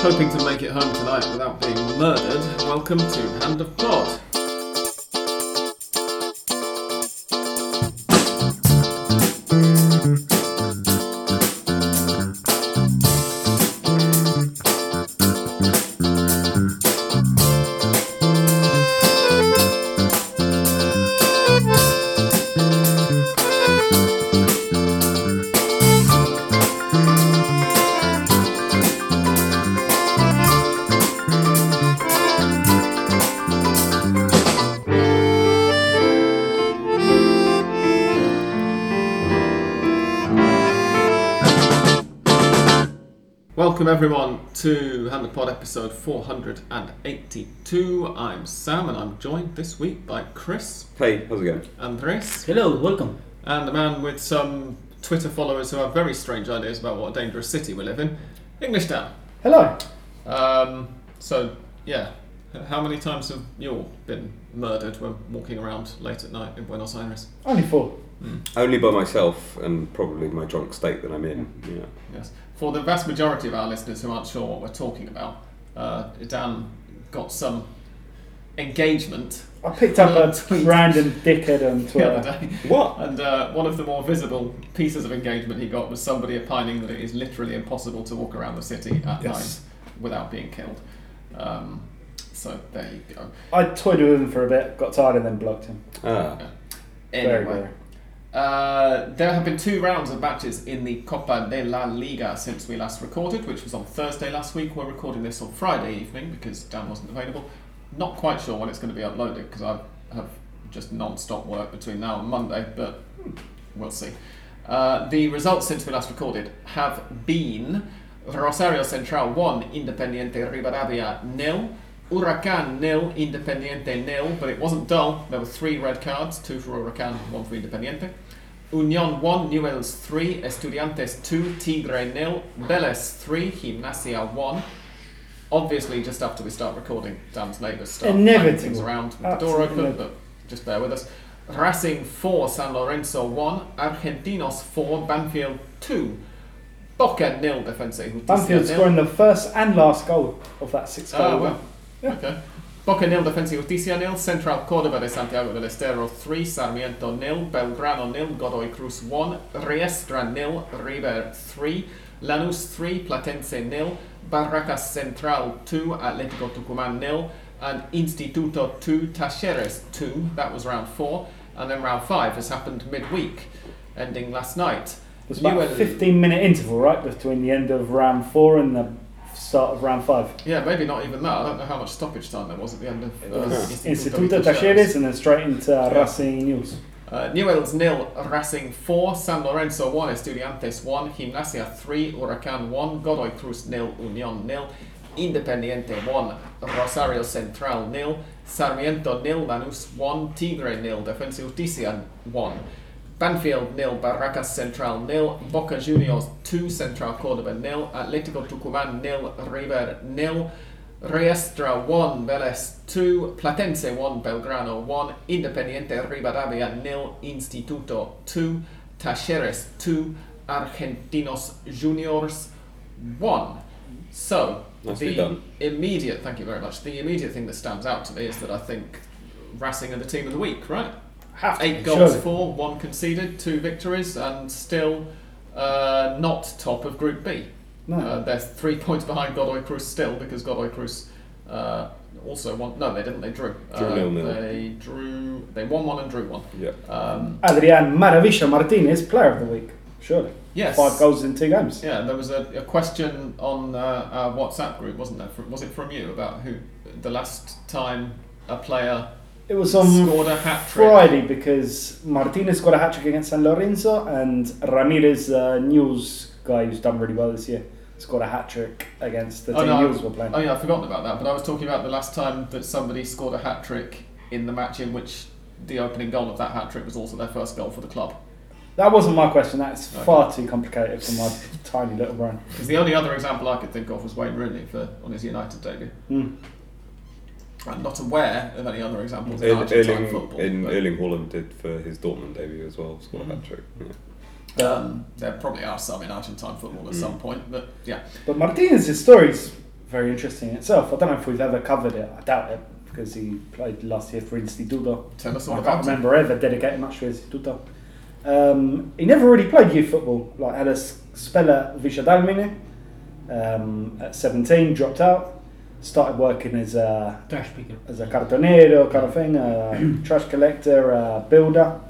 Hoping to make it home tonight without being murdered, welcome to Hand of Pod. To Hand of Pod episode 482. I'm Sam and I'm joined this week by Chris, Hey, how's it going? Andres, Hello, welcome. and a man with some Twitter followers who have very strange ideas about what a dangerous city we live in, English Dan. Hello. Um, so, yeah, how many times have you all been murdered when walking around late at night in Buenos Aires? Only four. Only by myself and probably my drunk state that I'm in. Yeah. Yes. For the vast majority of our listeners who aren't sure what we're talking about, uh, Dan got some engagement I picked up a Tweet. random dickhead on Twitter. the Twitter. other day. What? And uh, one of the more visible pieces of engagement he got was somebody opining that it is literally impossible to walk around the city at Yes. night without being killed. Um, so there you go. I toyed with him for a bit, got tired, and then blocked him. Ah. Very Anyway, rare. Uh, there have been two rounds of matches in the Copa de la Liga since we last recorded, which was on Thursday last week. We're recording this on Friday evening because Dan wasn't available. Not quite sure when it's going to be uploaded because I have just non-stop work between now and Monday, but we'll see. Uh, the results since we last recorded have been Rosario Central 1, Independiente Rivadavia nil, Huracan nil, Independiente nil, but it wasn't dull. There were three red cards, two for Huracan, one for Independiente. Union 1, Newells 3, Estudiantes 2, Tigre nil, Vélez 3, Gimnasia 1. Obviously, just after we start recording, Dan's neighbours start Inevitable. things around with the door open, but just bear with us. Racing 4, San Lorenzo 1, Argentinos 4, Banfield 2, Boca nil, Defensa Banfield scoring the first and last goal of that six goal. Ah, well. Yeah. Okay. Boca nil, Defensa Justicia nil, Central Córdoba de Santiago del Estero 3, Sarmiento nil, Belgrano nil, Godoy Cruz 1, Riestra nil, River 3, Lanús 3, Platense nil, Barracas Central 2, Atlético Tucumán nil, and Instituto 2, Talleres 2. That was round 4. And then round 5 has happened midweek, ending last night. There's about a 15 minute interval, right, between the end of round four and the start of round five. Yeah, maybe not even that. I don't know how much stoppage time there was at the end of It uh, Instituto Instituto Talleres and then straight into Racing Newell's. Uh, Newells nil, Racing 4, San Lorenzo 1, Estudiantes 1, Gimnasia 3, Huracan 1, Godoy Cruz nil, Union nil, Independiente 1, Rosario Central nil, Sarmiento nil, Lanús 1, Tigre nil, Defensa y Justicia 1, Banfield nil, Barracas Central nil, Boca Juniors 2, Central Córdoba nil, Atlético Tucumán nil, River nil, Riestra 1, Vélez 2, Platense 1, Belgrano 1, Independiente Rivadavia nil, Instituto 2, Talleres 2, Argentinos Juniors 1. So, Nicely the done. immediate, thank you very much, the immediate thing that stands out to me is that I think Racing are the team of the week, right? Have to Eight goals surely. for, one conceded, two victories, and still uh, not top of Group B. No. Uh, they're three points behind Godoy Cruz still because Godoy Cruz uh, also won. No, they didn't. They drew. Drew uh, nil-nil. They drew. They won one and drew one. Yeah. Um, Adrian Maravilla Martinez, player of the week, surely. yes. Five goals in two games. Yeah, there was a, a question on uh, our WhatsApp group, wasn't there? From, was it from you about who the last time a player It was on scored a hat trick? Friday because Martinez got a hat trick against San Lorenzo and Ramirez, uh, Newell's guy who's done really well this year, scored a hat trick against the Oh, team no, Newell's were playing. Oh yeah, I've forgotten about that. But I was talking about the last time that somebody scored a hat trick in the match in which the opening goal of that hat trick was also their first goal for the club. That wasn't my question. That's Okay. far too complicated for my tiny little brain. Because the only other example I could think of was Wayne Rooney for on his United debut. Mm. I'm not aware of any other examples in Argentine Erling, football. in, but, Erling Haaland did for his Dortmund debut as well, scored a hat trick. Yeah. um, there probably are some in Argentine football at Mm. some point, but yeah. But Martinez's story's very interesting in itself. I don't know if we've ever covered it. I doubt it because he played last year for Instituto. Tell us all I can't about it. remember ever dedicating much to Instituto. Um, he never really played youth football. Like had a s- spell at Villa Dálmine um, at 17, dropped out, started working as a Trash picker. as a cartonero kind of thing, a trash collector, a builder.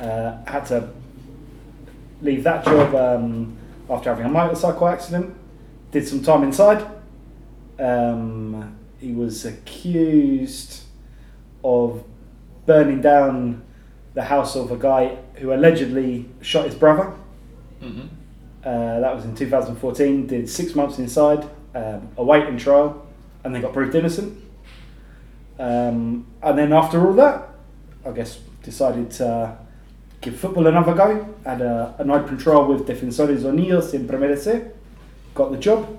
Uh, had to leave that job um, after having a motorcycle accident. Did some time inside. Um, he was accused of burning down the house of a guy who allegedly shot his brother. hmm Uh, that was in 2014. Did six months inside, um, awaiting trial, and then got proved innocent. Um, and then after all that, I guess decided to give football another go. Had a, an open trial with Defensores Unidos in Primera C. Got the job.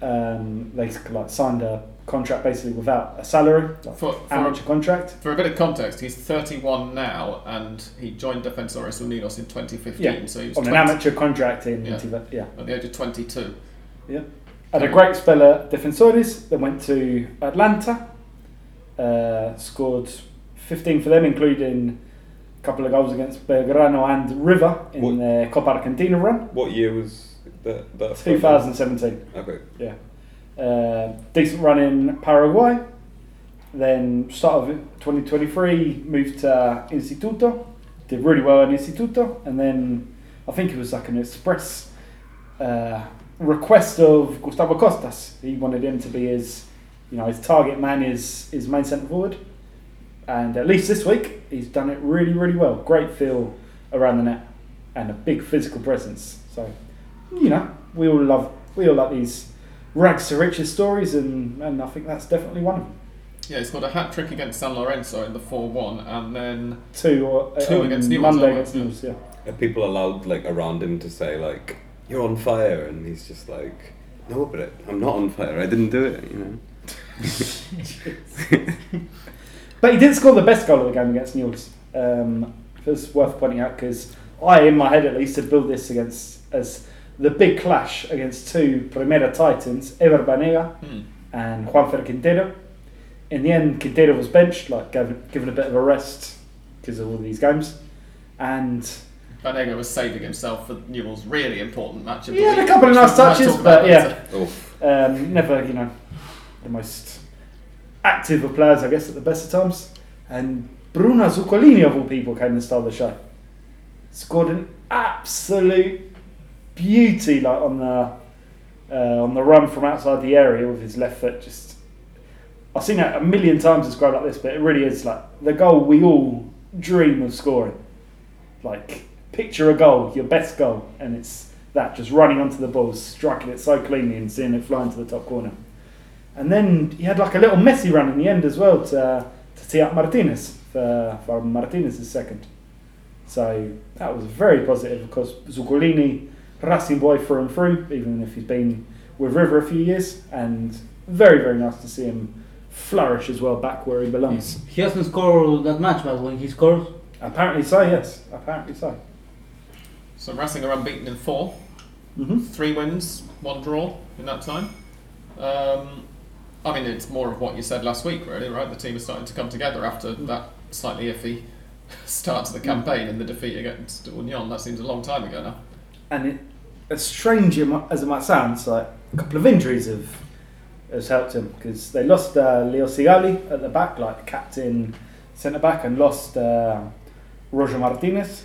Um, they like signed a contract basically without a salary, like For, for, amateur contract. for a bit of context, he's 31 now, and he joined Defensores Unidos in 2015. Yeah, so he was on an amateur contract in Yeah. Yeah. at the age of 22. Had a great spell at Defensores, then went to Atlanta, uh, scored 15 for them, including a couple of goals against Belgrano and River in What- the Copa Argentina run, What year was that? that 2017. Okay. Yeah. Uh, decent run in Paraguay. Then start of 2023, moved to Instituto, did really well at Instituto, and then I think it was like an express uh, request of Gustavo Costas. He wanted him to be his, you know, his target man, his his main centre forward. And at least this week, he's done it really, really well. Great feel around the net and a big physical presence. So, you know, we all love we all like these rags to riches stories, and, and I think that's definitely one of them. Yeah, he scored a hat trick against San Lorenzo in the 4 1, and then Two, or, uh, Two on against Newell's, Monday aren't against they? Newell's, yeah. Are people allowed like around him to say like you're on fire, and he's just like, no, but it, I'm not on fire. I didn't do it. You know. But he did score the best goal of the game against Newell's. Um, it's worth pointing out because I, in my head at least, had built this against as the big clash against two Primera Titans, Ever Banega hmm, and Juanfer Quintero. In the end, Quintero was benched, like given, given a bit of a rest because of all these games. And Banega was saving himself for Newell's really important match of he the had a week, couple of which nice we might touches, talk about but yeah, later. Um, never, you know, the most active of players, I guess, at the best of times. And Bruno Zuculini, of all people, came and stole the show. Scored an absolute beauty, like on the uh, on the run from outside the area with his left foot. Just, I've seen it a million times described like this, but it really is like the goal we all dream of scoring. Like, picture a goal, your best goal, and it's that just running onto the ball, striking it so cleanly and seeing it fly into the top corner. And then he had like a little messy run in the end as well to, to tee up Martinez for, for Martinez's second. So that was very positive because Zuculini, Racing boy through and through, even if he's been with River a few years, and very, very nice to see him flourish as well back where he belongs. He hasn't scored that much, but when he scores, Apparently so, yes. Apparently so. So Racing are unbeaten in four, hmm three wins, one draw in that time. Um, I mean, it's more of what you said last week, really, right? The team is starting to come together after that slightly iffy start to the campaign and the defeat against Union. That seems a long time ago now. and it, as strange as it might sound, it's like a couple of injuries have has helped him because they lost uh, Leo Sigali at the back, like captain centre back, and lost uh, Roger Martinez.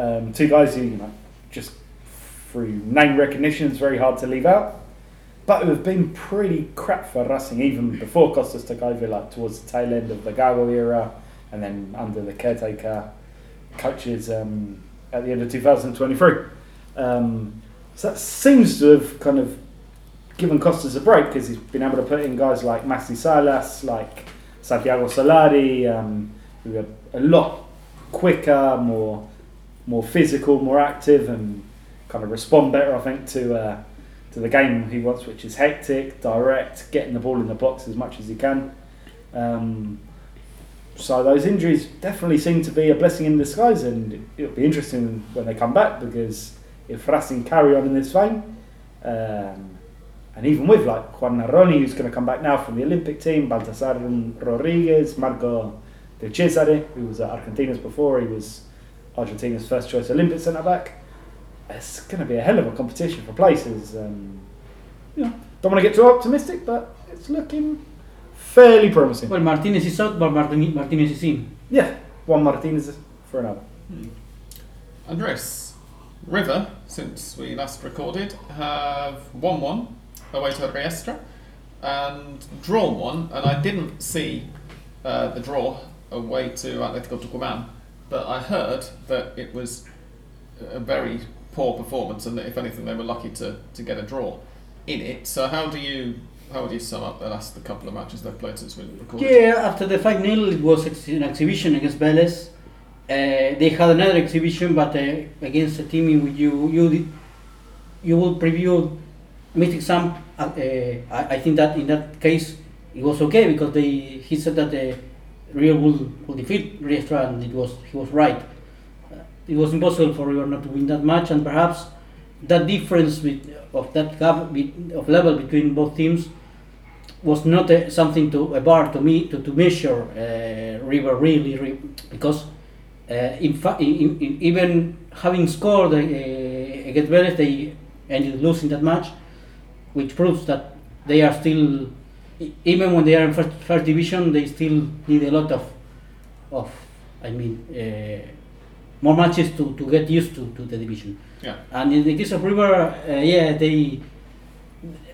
Um, two guys who you know just through name recognition is very hard to leave out, but who have been pretty crap for Racing even before Costas took over, like towards the tail end of the Gago era, and then under the caretaker coaches um, at the end of 2023. Um, so that seems to have kind of given Costas a break because he's been able to put in guys like Maxi Salas, like Santiago Solari, um, who are a lot quicker, more more physical, more active, and kind of respond better, I think, to uh, to the game he wants, which is hectic, direct, getting the ball in the box as much as he can. Um, so those injuries definitely seem to be a blessing in disguise, and it'll be interesting when they come back because if Racing carry on in this vein, um, And even with like Juan Nardoni, who's going to come back now from the Olympic team, Baltasar Rodriguez, Marco Di Cesare, who was at Argentinos before, he was Argentina's first choice Olympic centre back. It's going to be a hell of a competition for places. Um, you know, don't want to get too optimistic, but it's looking fairly promising. Well, Martinez is out, but Martin- Martinez is in. Yeah, Juan Martinez for another. Andres, River, since we last recorded, have won one away to Riestra and drawn one, and I didn't see uh, the draw away to Atletico Tucumán, but I heard that it was a very poor performance, and that if anything, they were lucky to, to get a draw in it. So how do you how would you sum up the last the couple of matches they've played since we recorded? Yeah, after the 5 0, it was an exhibition against Vélez. Uh, they had another exhibition, but uh, against a team in which you you you will preview Mystic Sam. Uh, uh, I, I think that in that case it was okay because they he said that the Rio will, will defeat Riestra, and it was he was right. Uh, it was impossible for River not to win that match, and perhaps that difference with, of that gap be- of level between both teams was not uh, something to a bar to me to, to measure uh, River really, re- because uh, in fact even having scored uh, against Vélez they ended losing that match, which proves that they are still even when they are in first, first division they still need a lot of of I mean uh, more matches to, to get used to, to the division. Yeah. And in the case of River, uh, yeah, they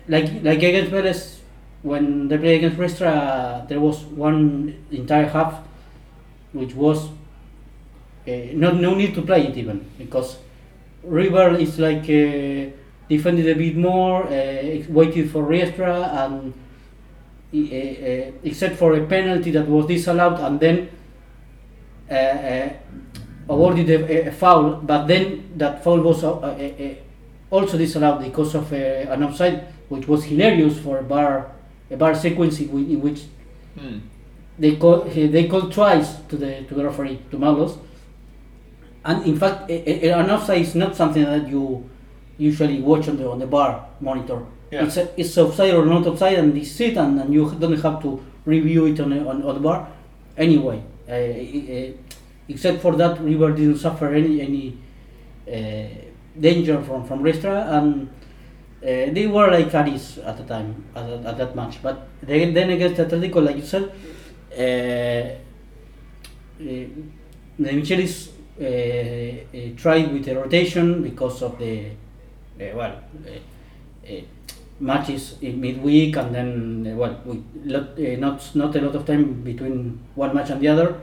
like like against Vélez when they played against Riestra, there was one entire half which was uh, not no need to play it even because River is like uh, defended a bit more, uh, waited for Riestra and uh, uh, except for a penalty that was disallowed and then uh, uh, awarded a, a foul, but then that foul was uh, uh, uh, also disallowed because of uh, an offside, which was hilarious for a VAR a VAR sequence in, whi- in which Hmm. they call they called twice to the to the referee to Malos, and in fact, an offside is not something that you usually watch on the on the VAR monitor. Yeah. It's a, it's offside or not offside, and this it, and, and you don't have to review it on on, on VAR. Anyway, uh, uh, except for that, River didn't suffer any any uh, danger from from Riestra, and uh, they were like Aris at the time at, at that match. But then, then against Atletico, like you said, uh, uh, Demichelis uh, uh, tried with the rotation because of the uh, well uh, uh, matches in midweek and then uh, well with lot, uh, not not a lot of time between one match and the other,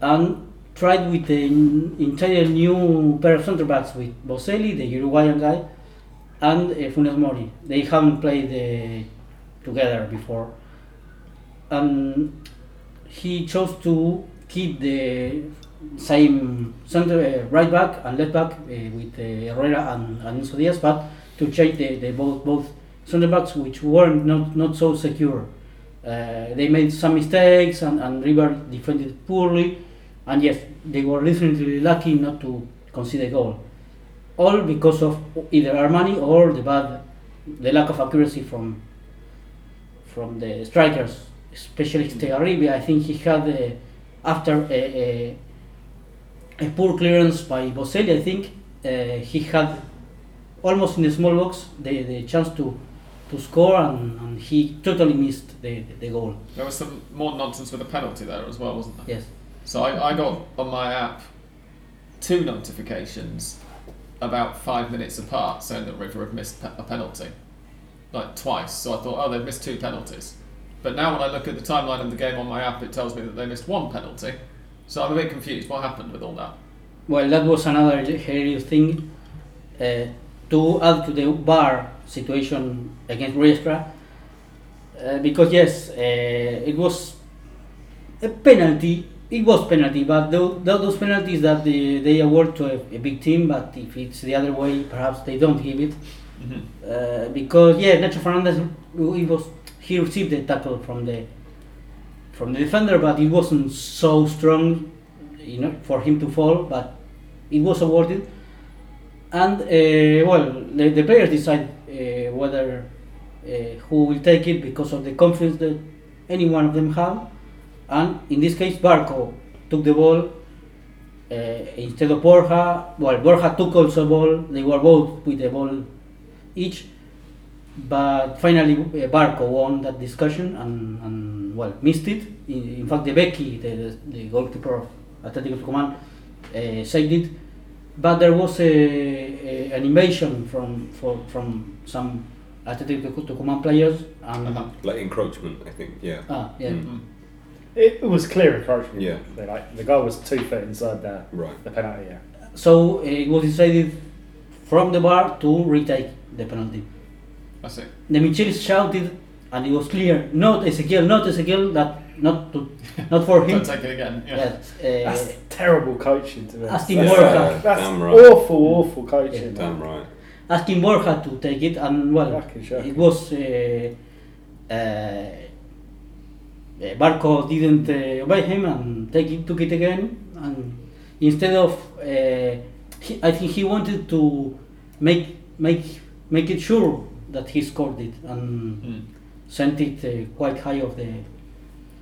and tried with the entire new pair of centre backs with Boselli, the Uruguayan guy, and uh, Funes Mori. They haven't played uh, together before, and he chose to keep the same center uh, right back and left back uh, with uh, Herrera and, and Diaz, but to change the, the both both center backs which weren't not, not so secure. Uh, they made some mistakes and, and River defended poorly, and yes, they were definitely lucky not to concede a goal. All because of either Armani or the bad, the lack of accuracy from from the strikers, especially Estigarribia. I think he had uh, after a, a, a poor clearance by Boselli. I think uh, he had almost in the small box the, the chance to to score, and, and he totally missed the, the, the goal. There was some more nonsense with the penalty there as well, wasn't there? Yes. So I, I got on my app two notifications about five minutes apart saying that River have missed a penalty, like twice. So I thought, oh, they've missed two penalties. But now when I look at the timeline of the game on my app, it tells me that they missed one penalty. So I'm a bit confused. What happened with all that? Well, that was another hilarious thing. Uh, to add to the VAR situation against Riestra, uh, because yes, uh, it was a penalty. It was penalty, but tho- tho- those penalties that they, they award to a, a big team, but if it's the other way, perhaps they don't give it. Mm-hmm. Uh, because yeah, Nacho Fernandez, he was he received the tackle from the from the defender, but it wasn't so strong, you know, for him to fall. But it was awarded, and uh, well, the, the players decide uh, whether who will take it because of the confidence that any one of them have. And in this case, Barco took the ball uh, instead of Borja. Well, Borja took also ball. They were both with the ball each. But finally, uh, Barco won that discussion and, and well, missed it. In, in fact, the Becky, the, the, the goalkeeper of Atletico Tucumán, uh, saved it. But there was a, a, an invasion from for, from some Atletico Tucumán players. And, Uh-huh. Like encroachment, I think. Yeah. ah, yeah. Mm. It, it was clear encroachment. Yeah. They, like the guy was two feet inside the, Right. the penalty. Yeah. So uh, it was decided from the VAR to retake the penalty. I see. Demichelis shouted, and it was clear, not Ezequiel, not Ezequiel, that not to, not for him. Don't take it again. Yeah. Yes, That's uh, terrible coaching to be honest. asking That's, Borja. that's right. awful, awful coaching. Damn right. asking Borja to take it, and well, it was. Uh, uh, uh, Barco didn't uh, obey him and take it, took it again, and instead of, uh, he, I think he wanted to make make make it sure that he scored it and Mm. sent it uh, quite high of the.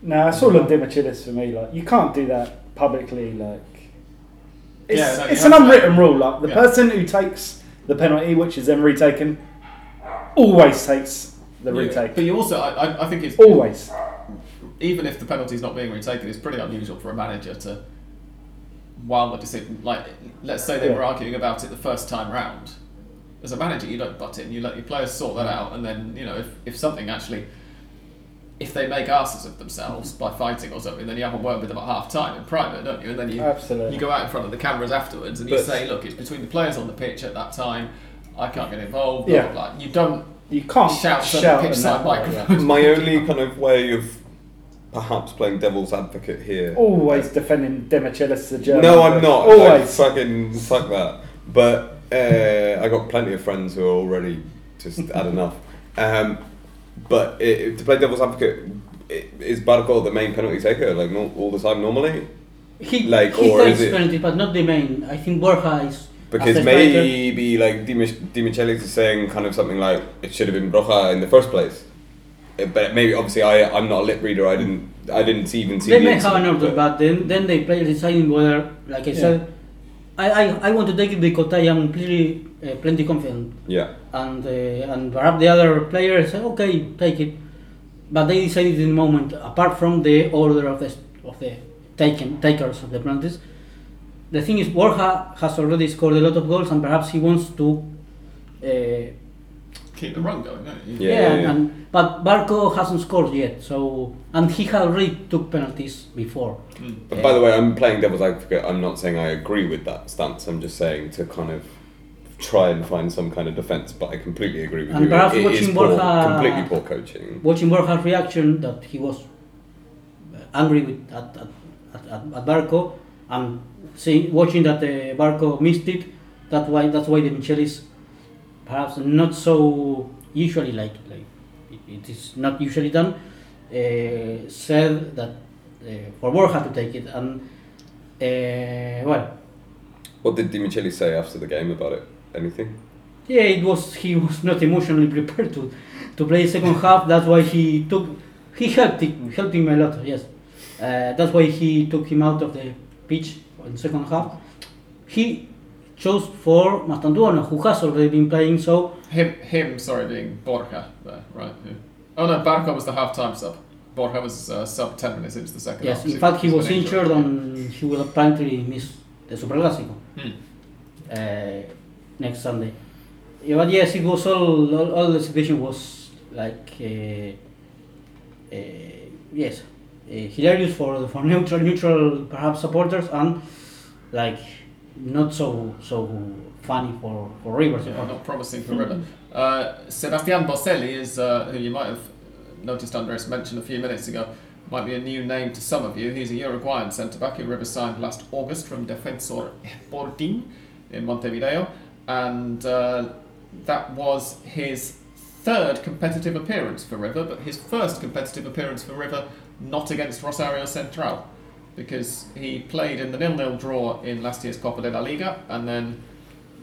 No, it's all on Demichelis for me. Like you can't do that publicly. Like it's, Yeah, no, it's an unwritten rule. Like the Yeah. person who takes the penalty, which is then retaken, always takes the Yeah. retake. But you also, I, I- I think it's Always. even if the penalty's not being retaken, it's pretty unusual for a manager to, while the decision, like, let's say they were arguing about it the first time round. As a manager, you don't butt in. You let your players sort that out, and then you know if, if something actually, if they make asses of themselves by fighting or something, then you have a word with them at half time in private, don't you? And then you Absolutely. you go out in front of the cameras afterwards and you say, look, it's between the players on the pitch at that time. I can't get involved. blah, Yeah. blah, blah. You don't You can't shout, shout, shout in pitch side way, microphone. My only kind of way of perhaps playing devil's advocate here. yeah. Always defending Demichelis the German. No, I'm not. Always. Like, fucking fuck that. But uh, I got plenty of friends who are already just had enough. Um, but it, it- to play devil's advocate, i- is Barco the main penalty taker like no, all the time normally? He, Like, he or is it- penalty, but not the main. I think Borja is. Because as a striker- maybe like Dimis- is saying kind of something like it should have been Borja in the first place. Uh, But maybe obviously I I'm not a lip reader. I didn't I didn't see- even see. They the may have an order, but then then they play deciding whether, like I Yeah. said, I, I, I want to take it because I am pretty uh, plenty confident, yeah. And uh, and perhaps the other players say okay take it, but they decided in the moment apart from the order of the of the taken takers of the penalties. The thing is, Borja has already scored a lot of goals, and perhaps he wants to. Uh, Keep the run going, don't you? Yeah, yeah, yeah, yeah. and but Barco hasn't scored yet, so and he had already took penalties before. Mm. But by the way, I'm playing devil's advocate. I'm not saying I agree with that stance. I'm just saying to kind of try and find some kind of defence. But I completely agree with And you. perhaps It is watching poor, Borja- completely poor coaching. watching Borja's reaction that he was uh, angry with at, at, at, at, Barco and seeing watching that uh, Barco missed it that's why that's why Demichelis perhaps not so usually like like it, it is not usually done uh, said that uh, for Borja to take it and uh, well What did Dimicheli say after the game about it? Anything? Yeah, it was. He was not emotionally prepared to, to play second half. That's why he took. He helped him, helped him a lot. Yes, uh, that's why he took him out of the pitch in second half. He chose for Mastantuono, who has already been playing. So Him, him, sorry, being Borja there, right? yeah. Oh no, Barco was the half-time sub. Borja was uh, sub ten minutes into the second yes, half. in fact, he was been injured and he will apparently miss the Super Clásico Hmm. uh, next Sunday. Yeah, but yes, it was all, all, all the situation was like, uh, uh, yes, uh, hilarious for for neutral, neutral perhaps supporters and like not so so funny for for River Yeah, not promising for River. Uh, Sebastian Boselli is uh, who you might have noticed Andres mentioned a few minutes ago. Might be a new name to some of you. He's a Uruguayan centre back who River signed last August from Defensor Sporting in Montevideo, and uh, that was his third competitive appearance for River, but his first competitive appearance for River not against Rosario Central, because he played in the nil-nil draw in last year's Copa de la Liga, and then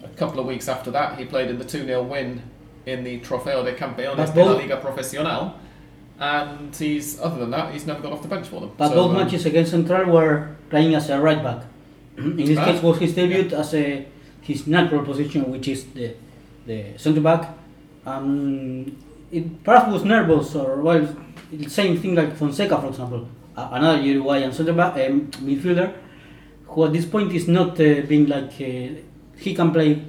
a couple of weeks after that, he played in the 2 0 win in the Trofeo de Campeones de la Liga Profesional, and he's other than that, he's never got off the bench for them. But So, both um, matches against Central were playing as a right back. In this Ah. case, was his debut as a his natural position, which is the the centre back. Um, it perhaps was nervous, or well, same thing like Fonseca, for example, another Uruguayan centre back um, midfielder, who at this point is not uh, being like uh, he can play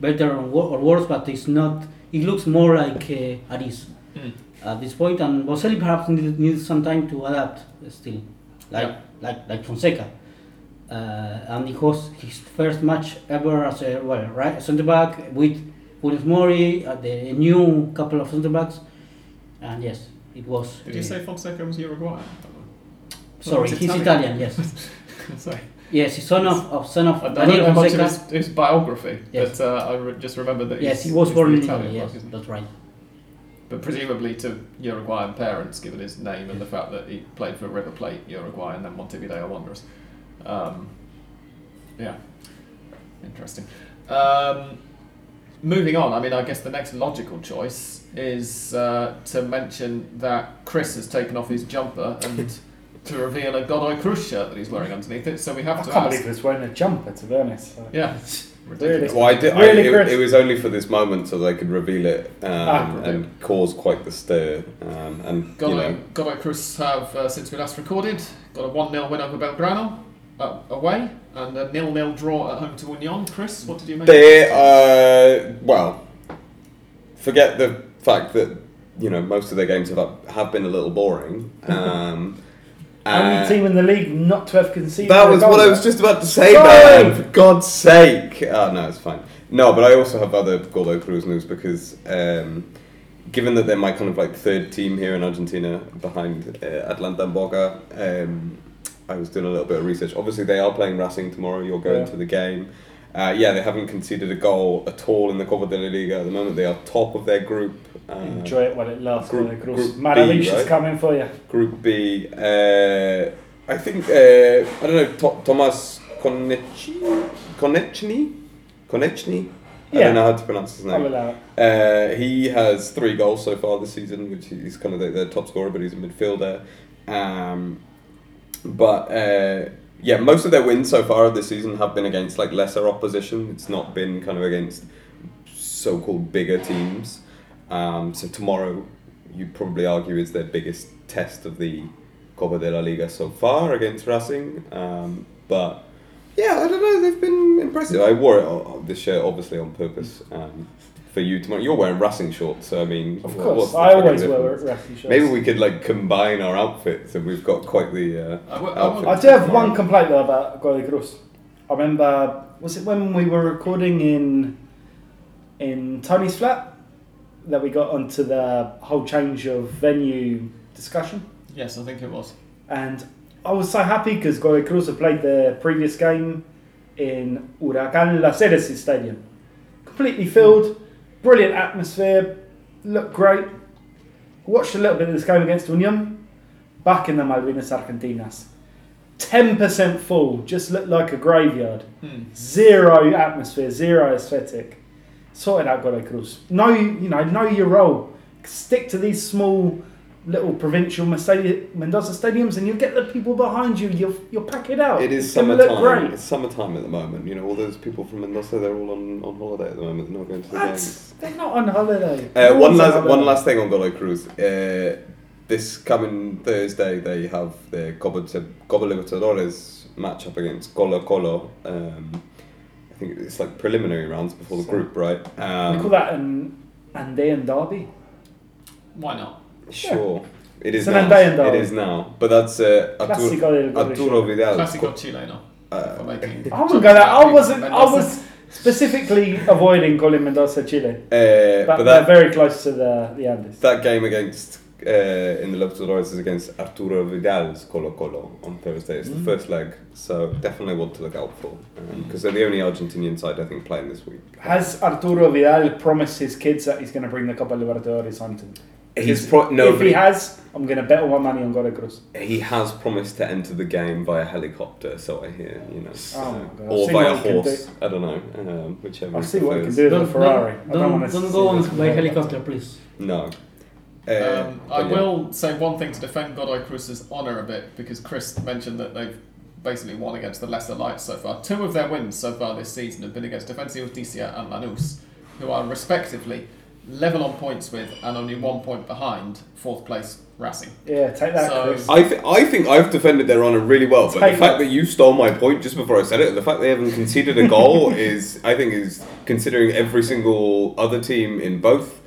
better or, or worse, but it's not. It looks more like uh, Aris mm. at this point, and Boselli perhaps needs, needs some time to adapt still, like Yeah. like like Fonseca. Uh, and it was his first match ever as a well right centre back with Funes Mori, uh, the new couple of centre backs, and yes, it was. Did you say Fonseca was Uruguayan? Sorry, he's Italian. Italian. yes, Sorry. yes, he's son of, of son of I don't Daniel know much of his, his biography, Yes. but uh, I re- just remember that Yes, he was born in Italian Italy. Yes, that's right. But presumably to Uruguayan parents, given his name and the fact that he played for River Plate, Uruguay, and then Montevideo Wanderers. Um, yeah, interesting. Um, moving on, I mean, I guess the next logical choice is uh, to mention that Chris has taken off his jumper and to reveal a Godoy Cruz shirt that he's wearing underneath it. So we have I to can't ask. believe he was wearing a jumper, to be honest. So- Yeah, Really? ridiculous. Well, I did. I, Really, it, Chris? it was only for this moment, so they could reveal it um, Ah, and cause quite the stir. Um, and you Godoy, know, Godoy Cruz have, uh, since we last recorded, got a 1 0 win over Belgrano uh, away and a nil nil draw at home to Union. Chris, what did you make? they uh, well, forget the fact that you know most of their games have have been a little boring. Um, Only uh, team in the league not to have conceded. That was what I was just about to say, Sorry! man. For God's sake. Oh, no, it's fine. No, but I also have other Godoy Cruz news because um, given that they're my kind of like third team here in Argentina behind uh, Atlanta and Boca, um, I was doing a little bit of research. Obviously, they are playing Racing tomorrow. You're going Yeah. to the game. Uh, yeah, they haven't conceded a goal at all in the Copa de la Liga at the moment. They are top of their group. Uh, Enjoy it while it lasts. Group- Group. B, right? coming for you. Group B. Uh, I think uh, I don't know. To- Thomas Conechny. Conechny. Conechny. I don't know how to pronounce his name. Uh, he has three goals so far this season, which he's kind of the, the top scorer, but he's a midfielder. Um, but uh, yeah, most of their wins so far this season have been against like lesser opposition. It's not been kind of against so-called bigger teams. Um, so tomorrow, you'd probably argue is their biggest test of the Copa de la Liga so far against Racing. Um, but yeah, I don't know. They've been impressive. I wore it this shirt obviously on purpose um, for you tomorrow. You're wearing Racing shorts, so I mean, Of course, what's the I fucking always wear difference? shorts. Maybe we could like combine our outfits, and we've got quite the. Uh, I will- I outfit will- I do have tomorrow. one complaint though about Godoy Cruz. I remember, was it when we were recording in in Tony's flat that we got onto the whole change of venue discussion? Yes, I think it was. And I was so happy because Godoy Cruz had played their previous game in Huracán Las Heras Stadium. Completely filled, brilliant atmosphere, looked great. Watched a little bit of this game against Union, back in the Malvinas Argentinas. 10% full, just looked like a graveyard. Hmm. Zero atmosphere, zero aesthetic. Sorted out Godoy Cruz. Know, you know, know your role. Stick to these small little provincial Mendoza stadiums and you'll get the people behind you. You'll, you'll pack it out. It is It's look summertime. great. It's summertime at the moment. You know, all those people from Mendoza, they're all on, on holiday at the moment. They're not going to the What? games. They're not on holiday. Uh, one last holiday. one last thing on Godoy Cruz. Uh, this coming Thursday, they have the Copa, Copa Libertadores match up against Colo Colo. Um, I think it's like preliminary rounds before the So- group, right? we Um, call that an Andean derby. Why not? Sure, it is It's an now. Andean It derby. now, but that's uh, Arturo, del Godoy Arturo Cruz. Vidal. Classico Chileno. Uh, for making I wouldn't jokes go that. about I wasn't. I was specifically avoiding calling Mendoza Chile. uh, But, but they're very close to the, the Andes. that game against uh, in the Libertadores is against Arturo Vidal's Colo Colo on Thursday. It's the Mm. first leg, so definitely one to look out for because they're the only Argentinian side I think playing this week. Has Arturo Vidal promised his kids that he's going to bring the Copa Libertadores home to them? He's pro- no, if he he- has, I'm going to bet all my money on Godoy Cruz. He has promised to enter the game via helicopter, so I hear, you know. Oh my God. I'll Or see via what he can horse. I don't know. Um, whichever. I'll see what he can do with Don't, a Ferrari. don't, I don't, don't, don't go on by helicopter, please. No. Uh, Um, I yeah. will say one thing to defend Godoy Cruz's honour a bit because Chris mentioned that they've basically won against the lesser lights so far. Two of their wins so far this season have been against Defensa Justicia and Lanús, who are respectively level on points with and only one point behind fourth place Racing. Yeah, take that, So- Chris. I, th- I think I've defended their honour really well, but Take the fact that. that you stole my point just before I said it, the fact they haven't conceded a goal is, I think, is considering every single other team in both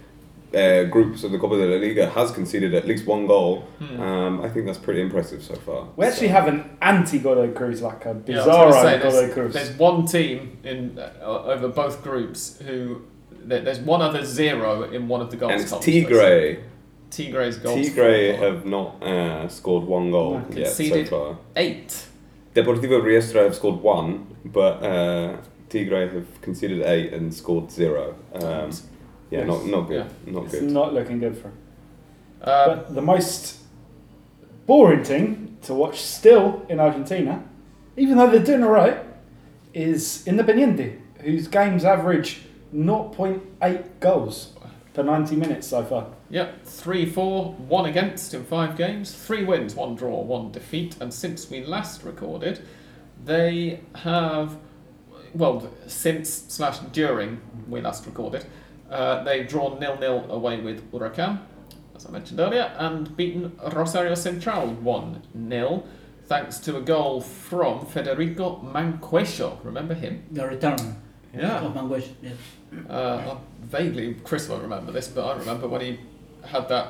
uh, groups of the Copa de la Liga has conceded at least one goal. Hmm. Um, I think that's pretty impressive so far. we actually So- have an anti Godoy Cruz, like a Yeah, I bizarro say, Godoy there's, Cruz. there's one team in uh, over both groups who there- there's one other zero in one of the goals. and it's columns, Tigre. Goals. Tigre have not uh, scored one goal No. yet so Conceded. far. eight. Deportivo Riestra have scored one, but uh, Tigre have conceded eight and scored zero. Um, yeah, Yes. not not good. Not it's good. not looking good for him. Um, But the most boring thing to watch still in Argentina, even though they're doing alright, is in the Independiente, whose games average 0.8 goals per 90 minutes so far. Yep, three, four, one against in five games, three wins, one draw, one defeat, and since we last recorded, they have, well, since slash during we last recorded, uh, they've drawn nil nil away with Huracan, as I mentioned earlier, and beaten Rosario Central one 0 thanks to a goal from Federico Mancuello. Remember him? The return Yeah. of Mancuello. Yes. Uh, vaguely, Chris won't remember this, but I remember when he had that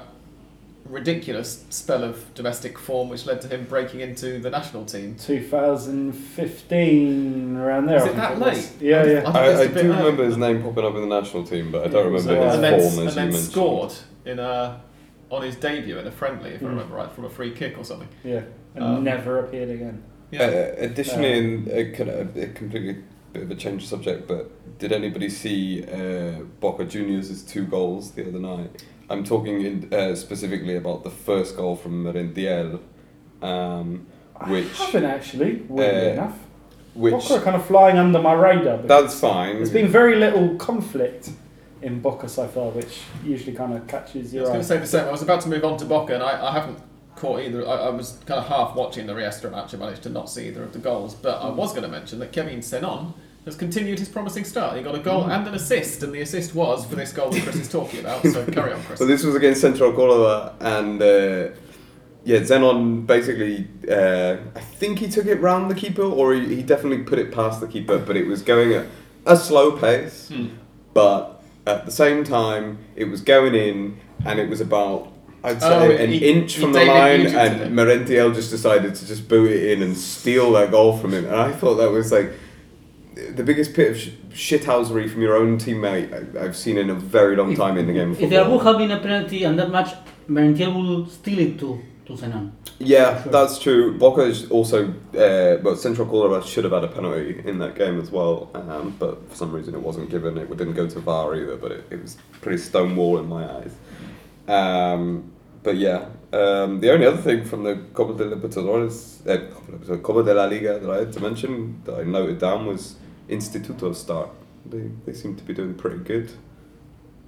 ridiculous spell of domestic form which led to him breaking into the national team. 2015, around there. Is it that late? Yeah, yeah. I- I, I It's a bit do early. remember his name popping up in the national team, but I don't remember so- his and then, form as and you then mentioned. scored in a, on his debut in a friendly, if I Mm. remember right, from a free kick or something. Yeah, and Um, never appeared again. Yeah. Uh, additionally, Um, in a, kind of a completely bit of a change of subject, but did anybody see uh, Boca Juniors' two goals the other night? I'm talking in, uh, specifically about the first goal from Merentiel, um, which I haven't actually, weirdly uh, enough. which Boca are kind of flying under my radar. because that's fine. There's been very little conflict in Boca so far, which usually kind of catches your. I your was eye. going to say the same. I was about to move on to Boca, and I, I haven't caught either. I, I was kind of half watching the Riestra match. I managed to not see either of the goals, but I was going to mention that Kevin Zenon has continued his promising start. He got a goal and an assist, and the assist was for this goal that Chris is talking about. So carry on, Chris. So this was against Central Córdoba, and uh, yeah, Zenon basically, uh, I think he took it round the keeper, or he, he definitely put it past the keeper, but it was going at a slow pace. Hmm. But at the same time, it was going in, and it was about I'd say Oh, an he- inch from the line, and it. Merentiel just decided to just boot it in and steal that goal from him, and I thought that was like the biggest bit of sh- shithousery from your own teammate I- I've seen in a very long If- time in the game. of If there football. would have been a penalty and that match, Merentiel will steal it to to Zenon. Yeah, Sure. that's true. Boca is also, uh, well, Central Córdoba should have had a penalty in that game as well, um, but for some reason it wasn't given. It didn't go to VAR either, but it, it was pretty stonewall in my eyes. Um, but yeah, um, the only other thing from the Copa de Libertadores, uh, Copa de Copa de la Liga that I had to mention that I noted down was Instituto's start. They, they seem to be doing pretty good.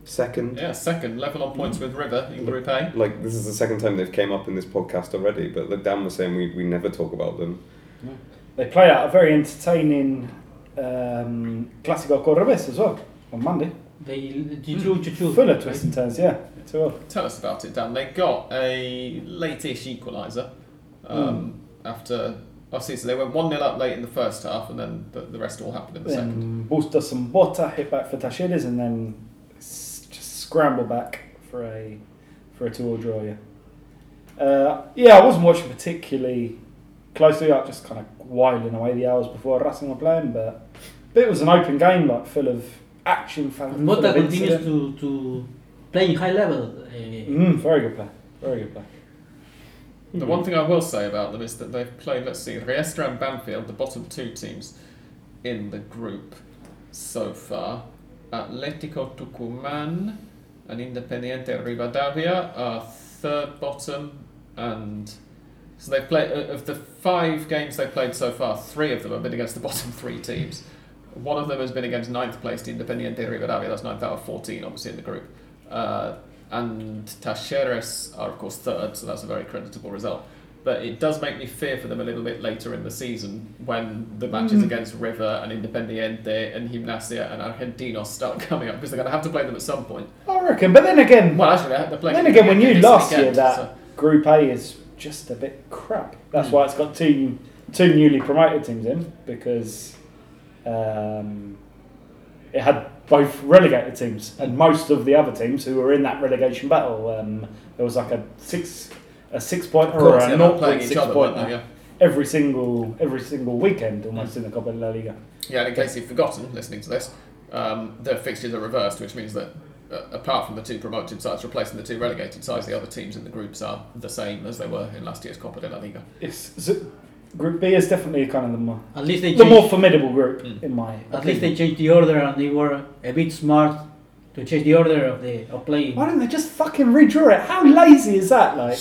Second. yeah, second level on points with River in Group A. Like this is the second time they've came up in this podcast already, but like Dan was saying, we, we never talk about them. They play out a very entertaining um, Clásico Cordobés as well on Monday. They Chichu Chichu. Full of twists and turns, yeah. Two all. Tell us about it, Dan. They got a late-ish equaliser um, after. Obviously, so they went 1 0 up late in the first half, and then the, the rest all happened in the second. Then Bustos and Botta hit back for Talleres and then s- just scramble back for a for a two-all draw. Yeah, uh, yeah. I wasn't watching particularly closely. I just kind of whiling away the hours before Racing were playing, but, but it was an open game, like full of action. Full And full Mota continues to, to play in high level. Uh, Mm, very good play. Very good play. The one thing I will say about them is that they've played, let's see, Riestra and Banfield, the bottom two teams in the group so far. Atletico Tucumán and Independiente Rivadavia are third bottom, and so they play of the five games they've played so far. Three of them have been against the bottom three teams. One of them has been against ninth placed Independiente Rivadavia. That's ninth out of fourteen, obviously in the group. Uh, and Talleres are of course third, so that's a very creditable result. But it does make me fear for them a little bit later in the season when the matches Mm. against River and Independiente and Gimnasia and Argentinos start coming up because they're going to have to play them at some point. I reckon. But then again, Well, actually, they're playing. then again, when you last year, that so- Group A is just a bit crap. That's Mm. why it's got two two newly promoted teams in because um, it had both relegated teams and most of the other teams who were in that relegation battle. Um, there was like a six a six point or a yeah, naught playing six other, point they? Yeah. every single every single weekend almost in the Copa de la Liga. Yeah, and in case you've forgotten listening to this, um, the fixtures are reversed, which means that uh, apart from the two promoted sides replacing the two relegated sides, the other teams in the groups are the same as they were in last year's Copa de la Liga. It's, so Group B is definitely kind of the more At least they the more formidable group Mm. in my at least they changed the order and they were a bit smart to change the order of the of playing. Why don't they just fucking redraw it? How lazy is that? Like,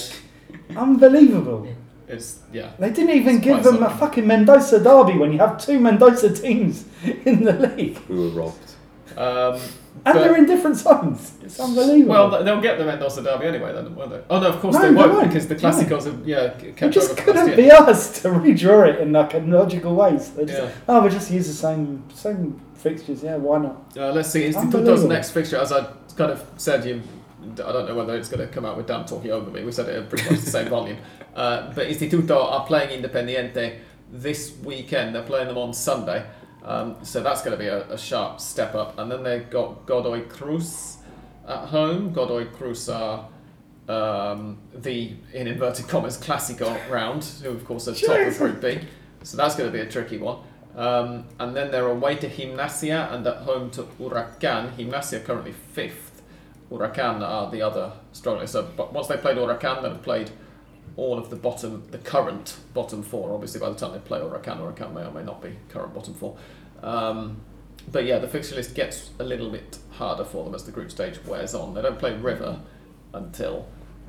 unbelievable. It's yeah. They didn't even It's give quite them a fucking Mendoza derby when you have two Mendoza teams in the league. We were robbed. Um, And but- they're in different zones. It's unbelievable. well, they'll get them in the Mendoza derby anyway, then, won't they? Oh no, of course No, they won't, won't. because the Clásicos have yeah we just couldn't be asked to redraw it in like a logical way. So they just, Yeah. oh, we'll just use the same same fixtures. Yeah, why not? Uh, let's see. Instituto's next fixture, as I kind of said, you. I don't know whether it's going to come out with Dan talking over me. We said it at pretty much the same volume. Uh, but Instituto are playing Independiente this weekend. They're playing them on Sunday. Um, so that's going to be a, a sharp step up. And then they've got Godoy Cruz at home. Godoy Cruz are um, the, in inverted commas, Clásico round, who of course are top of Group B. So that's going to be a tricky one. Um, and then they're away to Gimnasia and at home to Huracan. Gimnasia currently fifth. Huracan are the other struggling. So but once they played Huracan, they've played all of the bottom, the current bottom four. Obviously, by the time they play Huracan, Huracan may or may not be current bottom four. Um, but yeah, the fixture list gets a little bit harder for them as the group stage wears on. They don't play River until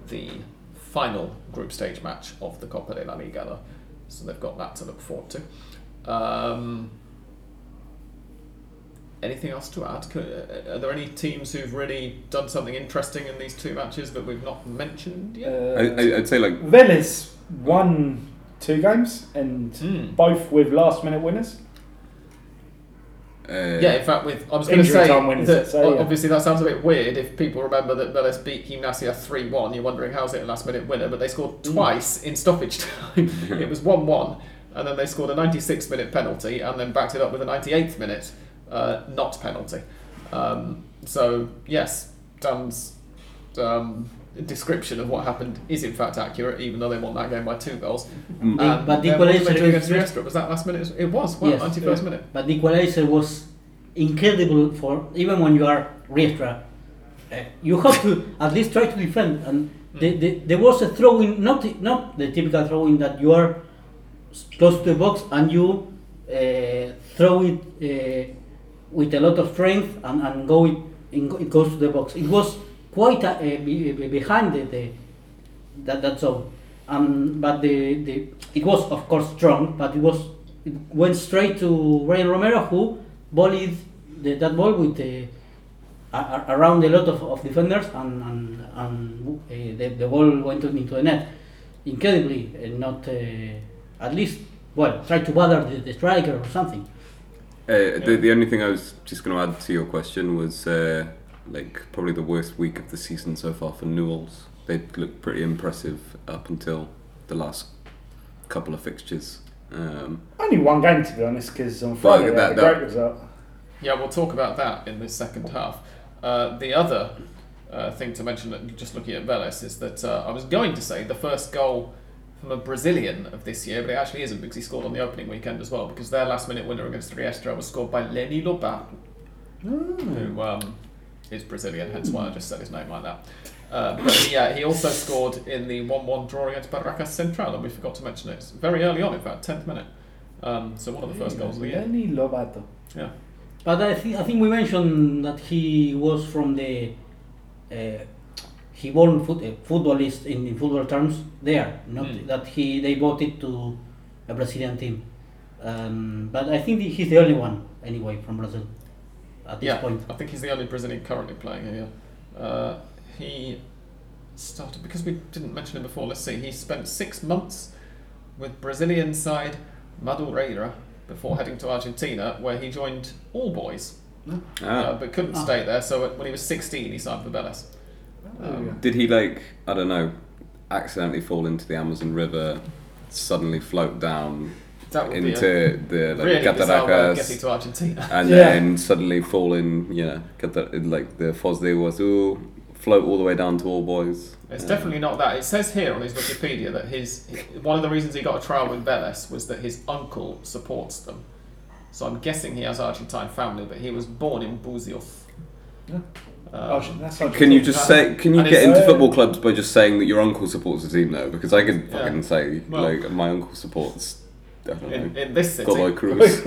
the final group stage match of the Copa de la Liga, so they've got that to look forward to. Um, anything else to add? Uh, Are there any teams who've really done something interesting in these two matches that we've not mentioned yet? Uh, I, I, I'd say like Vélez won two games and Hmm. both with last minute winners. uh, Yeah, in fact, with I was going to Injury say time winners, that let's say, o- yeah. obviously that sounds a bit weird if people remember that Vélez beat Gimnasia three one. You're wondering how's it a last minute winner, but they scored Mm. twice in stoppage time. it was one one, and then they scored a 96 minute penalty, and then backed it up with a 98th minute uh, not penalty. Um, so yes, Dan's um, description of what happened is in fact accurate, even though they won that game by two goals. Mm. The- And but the then what did they equalizer do against Riestra? Was that last minute? It was. Well, Yes. 91st minute. But the equalizer was incredible for even when you are Riestra. Uh, you have to at least try to defend. And the, the, there was a throw in, not the, not the typical throw in that you are close to the box and you uh, throw it uh, with a lot of strength and, and go it, it goes to the box. It was quite a, uh, be- behind the, the that that zone. Um, but the, the it was of course strong, but it was it went straight to Braian Romero who volleyed the, that ball with the a- a- around a lot of, of defenders and and, and uh, the, the ball went into the net. Incredibly, uh, not uh, at least well try to bother the, the striker or something. Uh, the, the only thing I was just going to add to your question was uh, like probably the worst week of the season so far for Newell's. They looked pretty impressive up until the last couple of fixtures. Um, Only one game to be honest, because on Well, Friday they that- had a that- great result. Yeah, we'll talk about that in the second half. Uh, the other uh, thing to mention, just looking at Vélez, is that uh, I was going to say the first goal from a Brazilian of this year, but it actually isn't because he scored on the opening weekend as well, because their last minute winner against Riestra was scored by Lenny Lobato, who um, is Brazilian, hence why I just said his name like that. Uh, but yeah, he also scored in the 1 1 draw against Barracas Central, and we forgot to mention it. It's very early on, in fact, 10th minute. Um, so one of the first goals of the year. Lenny Lobato. Yeah. But I think I think we mentioned that he was from the. Uh, he born foot, uh, footballist in, in football terms there, not Mm. that he they voted to a Brazilian team. Um, but I think he's the only one anyway from Brazil at this Yeah, point. I think he's the only Brazilian currently playing here. Uh, he started because we didn't mention him before. Let's see. He spent six months with Brazilian side Madureira before heading to Argentina, where he joined All Boys, uh, Ah. but couldn't Ah. stay there. So when he was 16, he signed for Vélez. Um, Did he like I don't know, accidentally fall into the Amazon River, suddenly float down that would be a into the like really bizarre way of cataracas, to Argentina. and Yeah. then suddenly fall in, you know, catar- like the Foz de Iguazu, float all the way down to All Boys. It's Um, definitely not that. It says here on his Wikipedia that his one of the reasons he got a trial with Vélez was that his uncle supports them. So I'm guessing he has Argentine family, but he was born in Buzios. Yeah. That's Can you just say? Can you And get it's- into football clubs by just saying that your uncle supports the team though? Because I could Yeah. fucking say Well- like my uncle supports. I don't in, know. in this city. Godoy Cruz.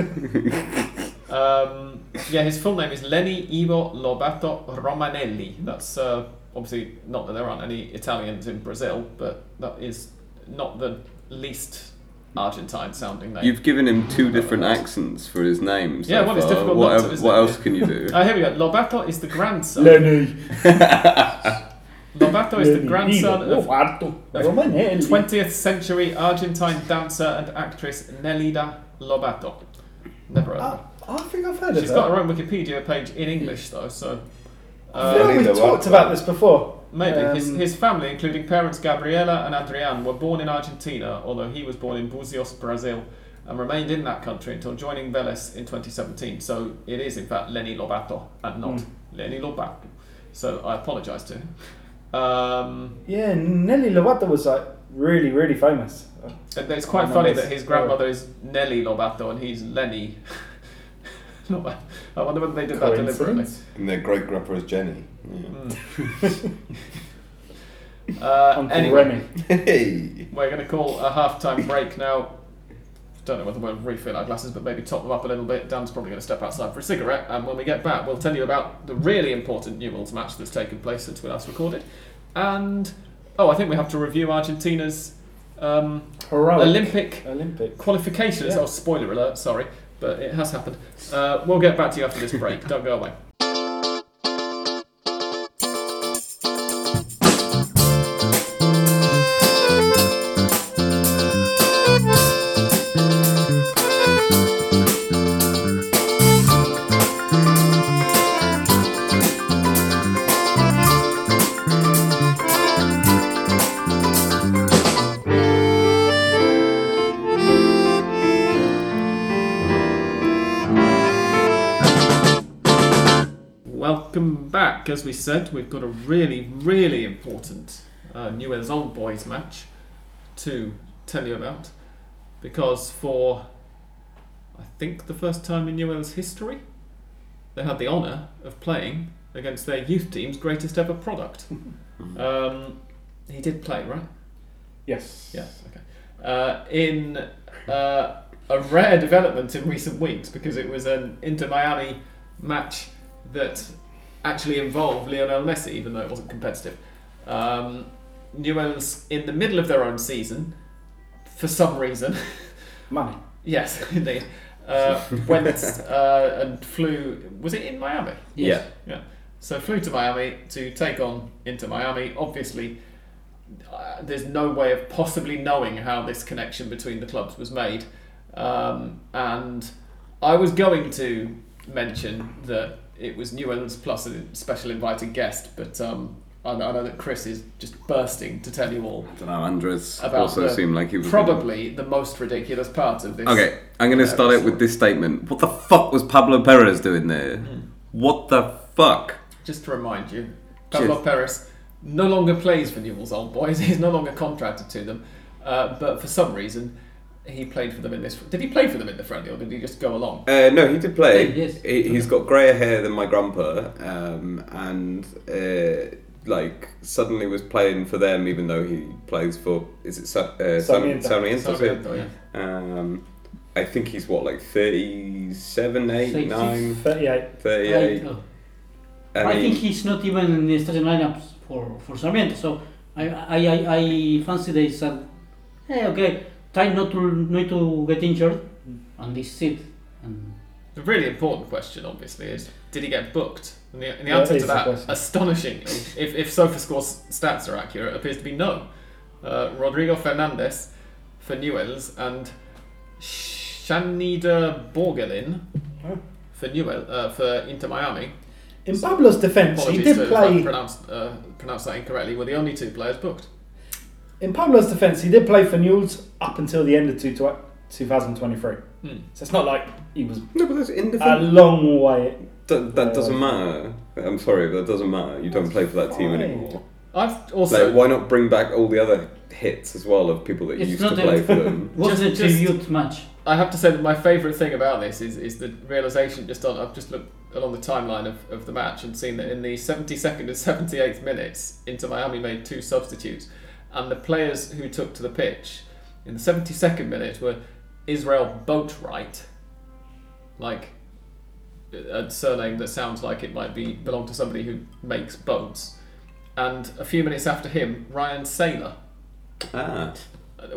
Um, yeah, his full name is Lenny Ivo Lobato Romanelli. That's uh, obviously not that there aren't any Italians in Brazil, but that is not the least Argentine sounding name. You've given him two different accents for his name. So Yeah, well, it's far. difficult What, not to, what else can you do? Uh, here we go. Lobato is the grandson. Lenny. Lobato is the grandson Nilo of 20th century Argentine dancer and actress Nelida Lobato. Never heard of her. Ah, I think I've heard of She's that. got her own Wikipedia page in English though, so. I Uh, like we've talked Lovato. about this before. maybe. his, Um, his family, including parents Gabriela and Adrian, were born in Argentina, although he was born in Buzios, Brazil, and remained in that country until joining Vélez in 2017. So it is, in fact, Lenny Lobato and not Mm. Lenny Lobato. So I apologise to him. Um, Yeah, Nelly Lovato was like really, really famous. it's quite Oh, funny that his grandmother is Nelly Lobato and he's Lenny. Lobato. I wonder whether they did that deliberately. And their great grandpa is Jenny. Mm. uh, Uncle anyway, Remy. Hey. we're going to call a half-time break now. Don't know whether we'll refill our glasses, but maybe top them up a little bit. Dan's probably going to step outside for a cigarette, and when we get back, we'll tell you about the really important Newell's match that's taken place since we last recorded. And oh, I think we have to review Argentina's um, Olympic Olympic. qualifications. Yeah. Oh, spoiler alert! Sorry, but it has happened. Uh, we'll get back to you after this break. Don't go away. Back. As we said, we've got a really, really important uh, Newell's Old Boys match to tell you about because for I think the first time in Newell's history, they had the honour of playing against their youth team's greatest ever product. um, he did play, right? Yes. Yeah, okay. Uh, in uh, a rare development in recent weeks because it was an Inter Miami match that actually involved Lionel Messi, even though it wasn't competitive. Um, Newell's in the middle of their own season, for some reason. Money. yes, indeed. Uh, went uh, and flew. Was it in Miami? Yeah. Yeah. So flew to Miami to take on Inter Miami. Obviously, uh, there's no way of possibly knowing how this connection between the clubs was made. Um, and I was going to mention that it was Newlands plus a special invited guest, but um, I, know, I know that Chris is just bursting to tell you all I don't know. Andres About also the- seemed like he was probably the most ridiculous part of this. Okay, I'm going to start sorry. with this statement. What the fuck was Pablo Perez doing there? Hmm. What the fuck? Just to remind you, Pablo Perez no longer plays for Newell's Old Boys. He's no longer contracted to them. Uh, but for some reason, he played for them in this. Did he play for them in the friendly, or did he just go along? Uh, no, he did play. Yeah, yes. He, he's got greyer hair than my grandpa, um, and uh, like suddenly was playing for them, even though he plays for is it Sa- uh, Sarmiento. Sarmiento? Sarmiento, yeah. Um, I think he's what like 37, 8, Six- 9, 38. 38. I, uh, I, I mean, think he's not even in the starting lineups for, for Sarmiento. So I, I, I, I fancy they said, hey, okay, try not to not to get injured, on this seat. And The really important question, obviously, is did he get booked? And the, and the That answer to that, question. astonishingly, if, if SofaScore's stats are accurate, appears to be no. Uh, Rodrigo Fernandez for Newell's and Shanyder Borgelin for Newell uh, for Inter Miami. In Pablo's defence, he did to if I play. pronounced, uh, pronounced that incorrectly. Were the only two players booked. In Pablo's defence, he did play for Newell's up until the end of two, 2023. Hmm. So it's not like he was No, but that's a indifferent. long way. that, that doesn't matter. I'm sorry, but that doesn't matter. You don't play for that team Why? anymore. I've also Like, why not bring back all the other hits as well of people that It's used to not a- play for them? was Just- a just- tribute match. I have to say that my favourite thing about this is, is the realization just on I've just looked along the timeline of, of the match and seen that in the 72nd and 78th minutes, Inter Miami made two substitutes, and the players who took to the pitch in the 72nd minute were Israel Boatwright, like a surname that sounds like it might be belong to somebody who makes boats, and a few minutes after him, Ryan Sailor. Ah,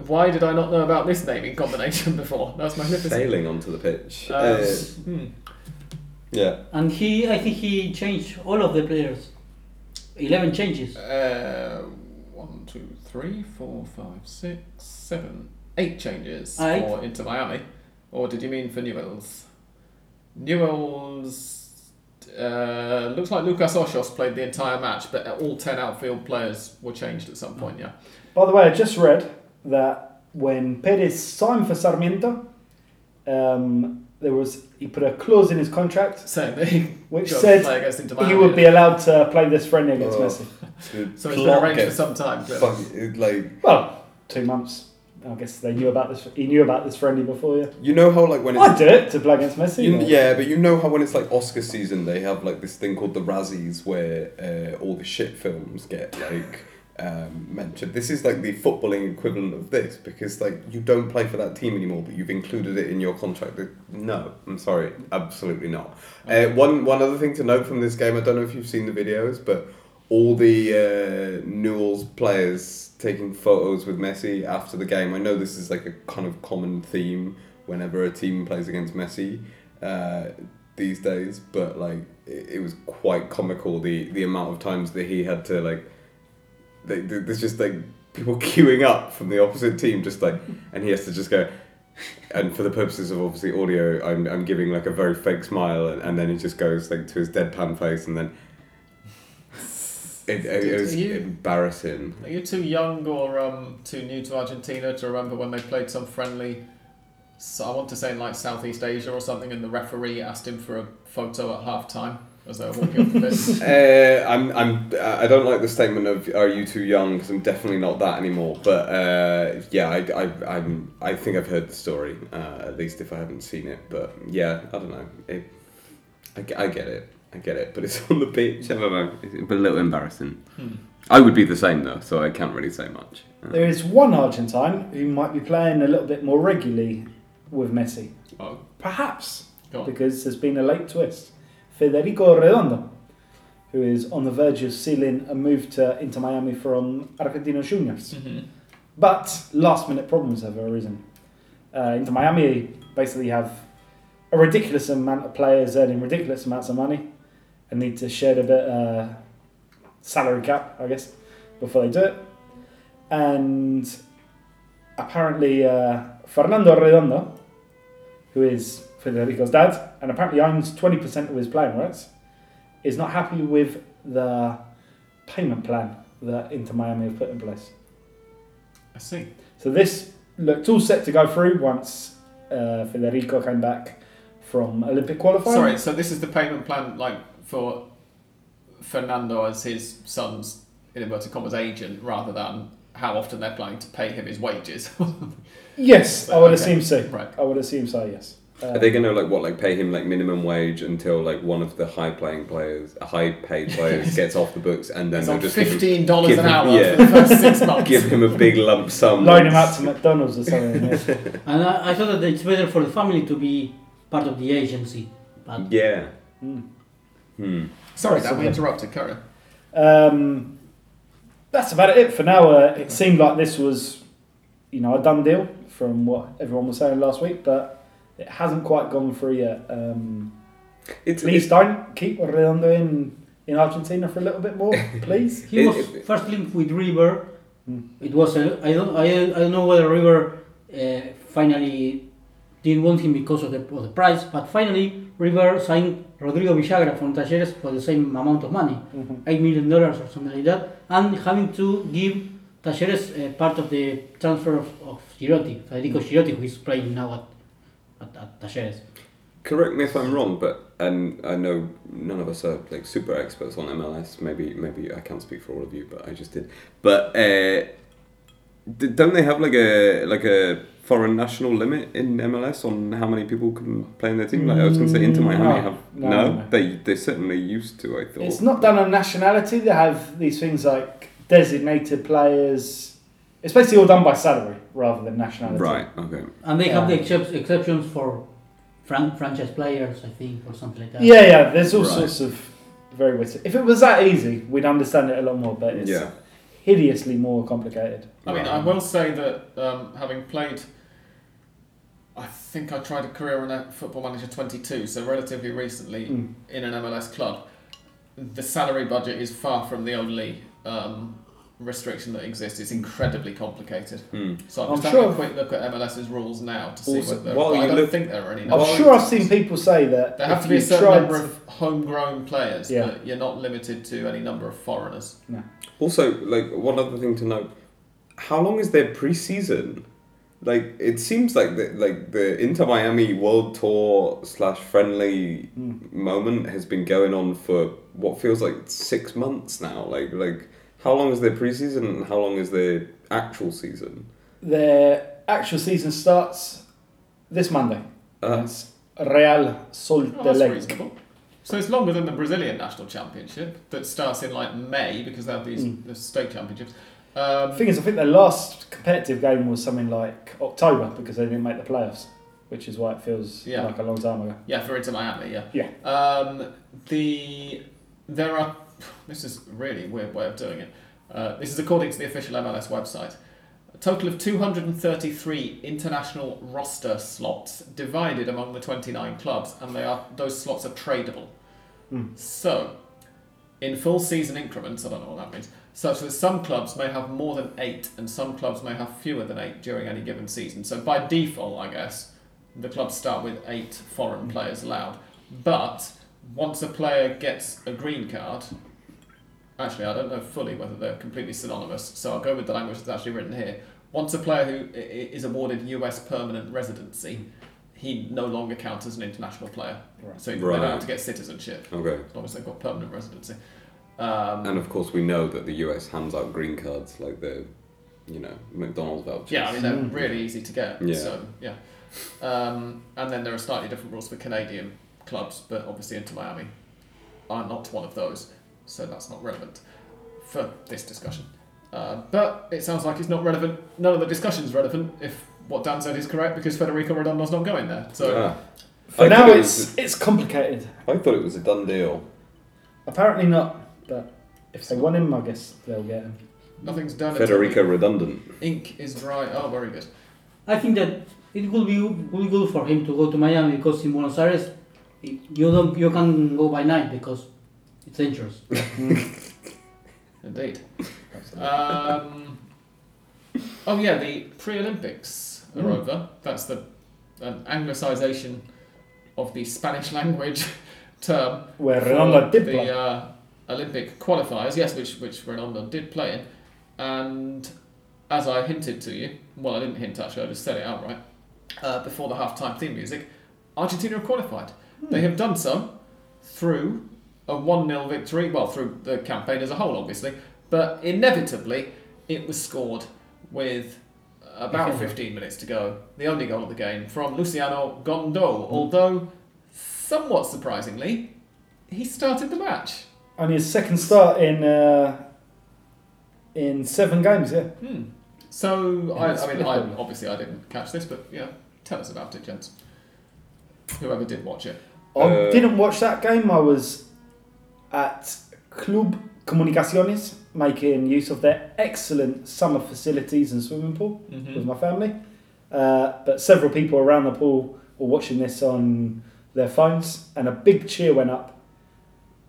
Why did I not know about this naming combination before? That's magnificent. sailing onto the pitch. Um, Uh, hmm. yeah. And he, I think he changed all of the players. 11 changes. Uh, one, two, three, four, five, six, seven, eight changes Eight. for Inter Miami. Or did you mean for Newell's? Newell's. Uh, looks like Lucas Hoyos played the entire match, but all 10 outfield players were changed at some point, yeah. By the way, I just read that when Perez signed for Sarmiento, um, there was he put a clause in his contract Saying that he which said play against Inter Miami. he would be allowed to play this friendly against Oh. Messi. So it's been arranged for some time, clearly. Fuck, it, like Well, two months. I guess they knew about this. He knew about this friendly before you. you know how like when it's I'd do it to play against Messi. You, yeah, but you know how when it's like Oscar season, they have like this thing called the Razzies, where uh, all the shit films get like um, mentioned. This is like the footballing equivalent of this because like you don't play for that team anymore, but you've included it in your contract. No, I'm sorry, absolutely not. Uh, one one other thing to note from this game, I don't know if you've seen the videos, but all the uh, Newell's players taking photos with Messi after the game. I know this is like a kind of common theme whenever a team plays against Messi uh, these days, but like it, it was quite comical the the amount of times that he had to like. They, they- there's just like people queuing up from the opposite team, just like, and he has to just go. And for the purposes of obviously audio, I'm, I'm giving like a very fake smile, and, and then he just goes like to his deadpan face, and then it, it, it was you- embarrassing. Are you too young or um, too new to Argentina to remember when they played some friendly? So I want to say in like Southeast Asia or something, and the referee asked him for a photo at half time as they were walking off the pitch. Uh, I'm, I'm, I don't like the statement of "Are you too young?" because I'm definitely not that anymore. But uh, yeah, I, I, I'm, I think I've heard the story uh, at least if I haven't seen it. But yeah, I don't know. It, I, I get it. I get it. But it's on the pitch. I don't know. It's a little embarrassing. Hmm. I would be the same though, so I can't really say much. Uh, There is one Argentine who might be playing a little bit more regularly with Messi. Oh, Perhaps because there's been a late twist. Federico Redondo, who is on the verge of sealing a move to Inter Miami from Argentinos Juniors. Mhm. But last minute problems have arisen. Uh, Inter Miami basically have a ridiculous amount of players earning ridiculous amounts of money and need to shed a bit uh, salary cap, I guess, before they do it. And apparently, uh, Fernando Redondo, who is Federico's dad, and apparently owns 20% of his playing rights, is not happy with the payment plan that Inter Miami have put in place. I see. So this looked all set to go through once uh, Federico came back from Olympic qualifying. Sorry, so this is the payment plan like for Fernando as his son's in inverted commas agent, rather than how often they're planning to pay him his wages. Yes, I would Okay. assume so. right. I would assume so. Yes. Uh, Are they going to like what like pay him like minimum wage until like one of the high playing players, high paid players gets off the books, and then It's they'll on just give him, fifteen dollars give an him- hour yeah. for the first six months. give him a big lump sum. loan him out to McDonald's or something. yeah. And I, I thought that it's better for the family to be part of the agency. But Yeah. Mm. Hmm. Sorry, Dan, we interrupted. Carry on. Um, that's about it for now. Uh, it seemed like this was, you know, a done deal from what everyone was saying last week, but it hasn't quite gone through yet. Um, It's, please don't keep Redondo in in Argentina for a little bit more, please. He It- was it- first linked with River. Mm. It was a, I don't I, I don't know whether River uh, finally didn't want him because of the, of the price, but finally River signed Rodrigo Villagra from Talleres for the same amount of money, Mhm. eight million dollars or something like that, and having to give Talleres uh, part of the transfer of, of Girotti, Federico Girotti, who is playing now at at, at Talleres. Correct me if I'm wrong, but and I know none of us are like super experts on MLS. Maybe maybe I can't speak for all of you, but I just did. But uh, don't they have like a like a foreign national limit in MLS on how many people can play in their team? Like I was going to say Inter Miami no. have No, no, no. they they certainly used to. I thought It's not done on nationality. They have these things like designated players. It's basically all done by salary rather than nationality. right. Okay. And they have the excep- exceptions for fran- franchise players, I think, or something like that. Yeah, yeah. There's all Right. sorts of very weird. If it was that easy, we'd understand it a lot more. But it's Yeah. hideously more complicated. I mean, I will say that um, having played, I think I tried a career in a Football Manager 22, so relatively recently Mm. in an MLS club. The salary budget is far from the only um, restriction that exists. It's incredibly complicated. Hmm. So I'm I'm just having sure- a quick look at MLS's rules now to see Also, whether. while but I you don't look- think there are any. I'm sure I've seen people say that There have to be a you certain number to- of homegrown players, Yeah. but you're not limited to any number of foreigners. Also, like one other thing to note: how long is their preseason? Like it seems like the like the Inter Miami World Tour slash friendly Mm. moment has been going on for what feels like six months now. Like like how long is their preseason and how long is their actual season? Their actual season starts this Monday. Uh, It's Real Sol Oh, de that's So it's longer than the Brazilian national championship that starts in like May because they have these Mm. the state championships. Um, The thing is, I think their last competitive game was something like October because they didn't make the playoffs, which is why it feels Yeah. like a long time ago. yeah, for Inter Miami, yeah. Yeah. Um, the there are this is a really weird way of doing it. Uh, this is according to the official MLS website. A total of 233 international roster slots divided among the 29 clubs, and they are those slots are tradable. Hmm. So, in full season increments, I don't know what that means, such that some clubs may have more than eight and some clubs may have fewer than eight during any given season. So, by default, I guess, the clubs start with eight foreign players allowed. But once a player gets a green card, actually, I don't know fully whether they're completely synonymous, so I'll go with the language that's actually written here. Once a player who i- i- is awarded US permanent residency, he no longer counts as an international player. Right. So they Right. don't have to get citizenship okay. as long as they've got permanent residency. Um, And of course, we know that the US hands out green cards like the, you know, McDonald's vouchers. yeah, I mean they're Mm. really easy to get. Yeah. So yeah, um, and then there are slightly different rules for Canadian clubs, but obviously Inter Miami are not one of those, so that's not relevant for this discussion. Uh, but it sounds like it's not relevant. None of the discussion is relevant if what Dan said is correct because Federico Redondo's not going there. So Ah, For I now, it it's was- it's complicated. I thought it was a done deal. Apparently not, but if they want him, I guess they'll get him. nothing's done. until Federico redundant. Ink is dry. Oh, very good. I think that it will be will be good for him to go to Miami because in Buenos Aires you don't you can go by night because it's dangerous. Indeed. Um, oh yeah, the pre-Olympics are Mm. over. That's the an anglicisation of the Spanish language term Where for Redondo did the play. uh, Olympic qualifiers. Yes, which which Redondo did play in, and as I hinted to you, well, I didn't hint actually. I just said it outright uh, before the halftime theme music. Argentina have qualified. They have done so through a 1 0 victory, well, through the campaign as a whole, obviously, but inevitably it was scored with about 15 minutes to go. The only goal of the game from Luciano Gondou, although somewhat surprisingly, he started the match. Only his second start in uh, in seven games. Yeah. Hmm. So, Yeah, I, I mean, I, obviously I didn't catch this, but yeah, tell us about it, gents. Whoever did watch it. I Uh, didn't watch that game. I was at Club Comunicaciones making use of their excellent summer facilities and swimming pool Mhm. with my family. Uh, but several people around the pool were watching this on their phones, and a big cheer went up.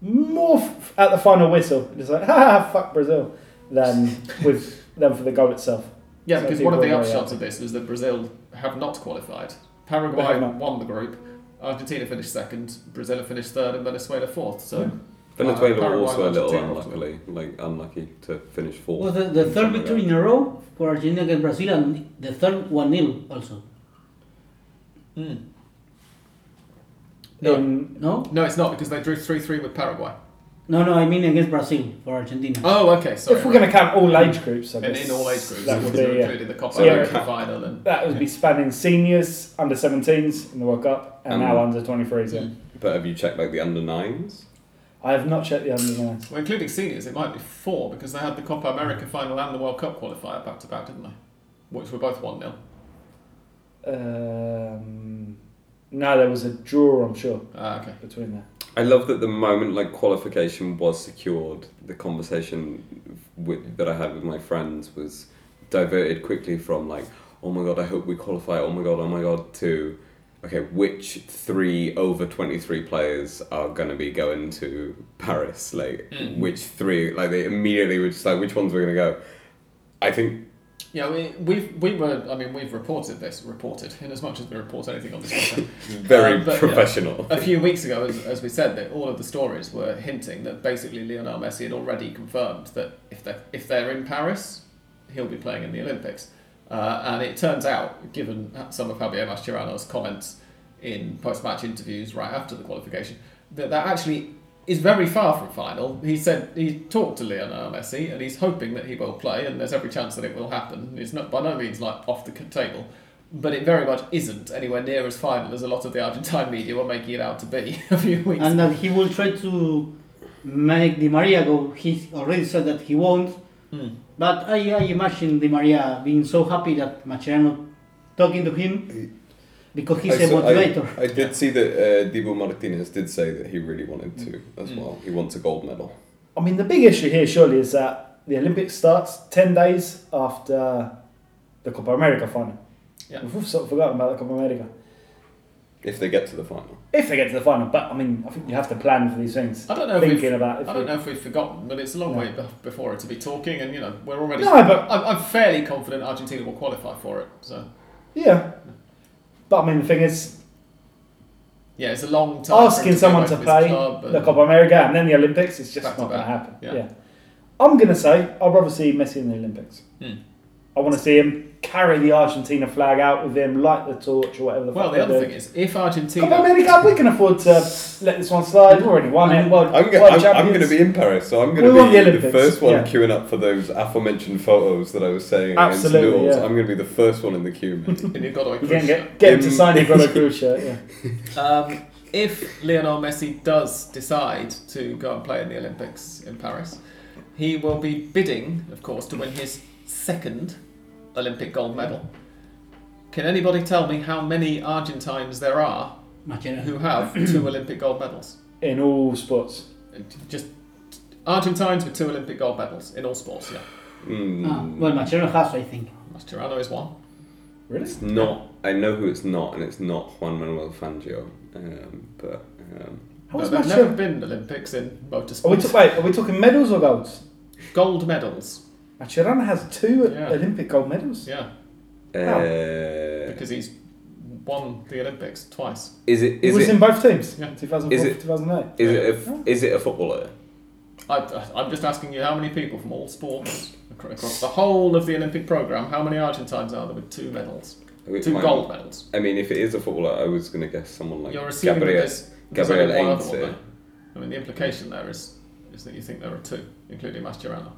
More f- at the final whistle, it's like, ha, fuck Brazil, than with than for the goal itself. Yeah, So because one of the people are very upshots of this is that Brazil have not qualified. Paraguay not. won the group, Argentina finished second, Brazil finished third, and Venezuela fourth. So Yeah. Venezuela Paraguay were also a little Argentina unluckily, like unlucky to finish fourth. Was the, the third victory in a row for Argentina against Brazil and the third 1 0 also. Mm. No. In, No? no, it's not because they drew three three with Paraguay. No, no, I mean against Brazil for Argentina. Oh, okay, sorry. if we're going to count all age groups, I and guess in all age groups, that would be they're yeah. including the Copa So, America yeah. final and that would be spanning seniors, under 17s in the World Cup, and Um, now under 23s. Yeah. But have you checked like the under nines? I have not checked the under nines. well, including seniors, it might be four because they had the Copa America final and the World Cup qualifier back to back, didn't they? Which were both one 0 Um, no, there was a draw, I'm sure, Ah, okay. between there. I love that the moment like qualification was secured, the conversation with, that I had with my friends was diverted quickly from like, oh my god, I hope we qualify. Oh my god, oh my god, to okay, which three over twenty three players are gonna be going to Paris? Like, Mm. which three? Like they immediately were just like, which ones were gonna go? I think Yeah, we we've we were. I mean, we've reported this. Reported in as much as we report anything on this. very Uh, but, professional. A few weeks ago, as, as we said, that all of the stories were hinting that basically Lionel Messi had already confirmed that if they if they're in Paris, he'll be playing in the Olympics. Uh, and it turns out, given some of Javier Mascherano's comments in post-match interviews right after the qualification, that that actually is very far from final. He said he talked to Lionel Messi and he's hoping that he will play, and there's every chance that it will happen. It's not by no means like off the table, but it very much isn't anywhere near as final as a lot of the Argentine media were making it out to be a few weeks. And that he will try to make Di Maria go. He already said that he won't. Hmm. But I, I imagine Di Maria being so happy that Mascherano talking to him because he's I a saw- I- motivator. I, did see that uh, Dibu Martinez did say that he really wanted to as Mm. well. He wants a gold medal. I mean, the big issue here surely is that the Olympics starts 10 days after the Copa America final. Yeah. We've sort of forgotten about the Copa America. If they get to the final. If they get to the final, but I mean, I think you have to plan for these things. I don't know if we've, about if I don't know if we've forgotten, but it's a long No. way be- before it to be talking, and you know we're already. No, but- I'm, I'm fairly confident Argentina will qualify for it. So Yeah. But I mean, the thing is, yeah, it's a long time. asking be someone to play the Copa America and then the Olympics is just not going to happen. yeah. Yeah. I'm going to say I'd rather see Messi in the Olympics. Hmm. I want to see him carry the Argentina flag out with him, light the torch or whatever the Well, fuck the other do. thing is, if Copa Argentina, America, we can afford to let this one slide. We've already won it. World, I'm, go- I'm, I'm going to be in Paris, so I'm going to be the the, first one yeah. queuing up for those aforementioned photos that I was saying Absolutely, yeah. I'm going to be the first one in the queue. mate. in you've got to get, get him to sign your Godoy Cruz shirt. Yeah. Um, if Lionel Messi does decide to go and play in the Olympics in Paris, he will be bidding, of course, to win his second Olympic gold medal. Can anybody tell me how many Argentines there are Mascherano. who have two Olympic gold medals? In all sports. Just Argentines with two Olympic gold medals in all sports. Yeah, Mm, Ah, well, Mascherano has, I think. Mascherano is one. Really? it's not. I know who it's not, and it's not Juan Manuel Fangio. Um, but um, How No, was there've Mascherano- never been Olympics in Are we motorsport. ta- wait, are we talking medals or golds? Gold medals. Mascherano has two Yeah. Olympic gold medals. Yeah, uh, because he's won the Olympics twice. is it? He was it? in both teams. Yeah. 2004, Is it- 2008. Is it? A, f- is it a footballer? I, I'm just asking you how many people from all sports across the whole of the Olympic program, how many Argentines are there with two medals, Wait, two my- gold medals? I mean, if it is a footballer, I was going to guess someone like You're assuming Gabriel. there's, there's Gabriel only one other one. I mean, the implication there is is that you think there are two, including Mascherano.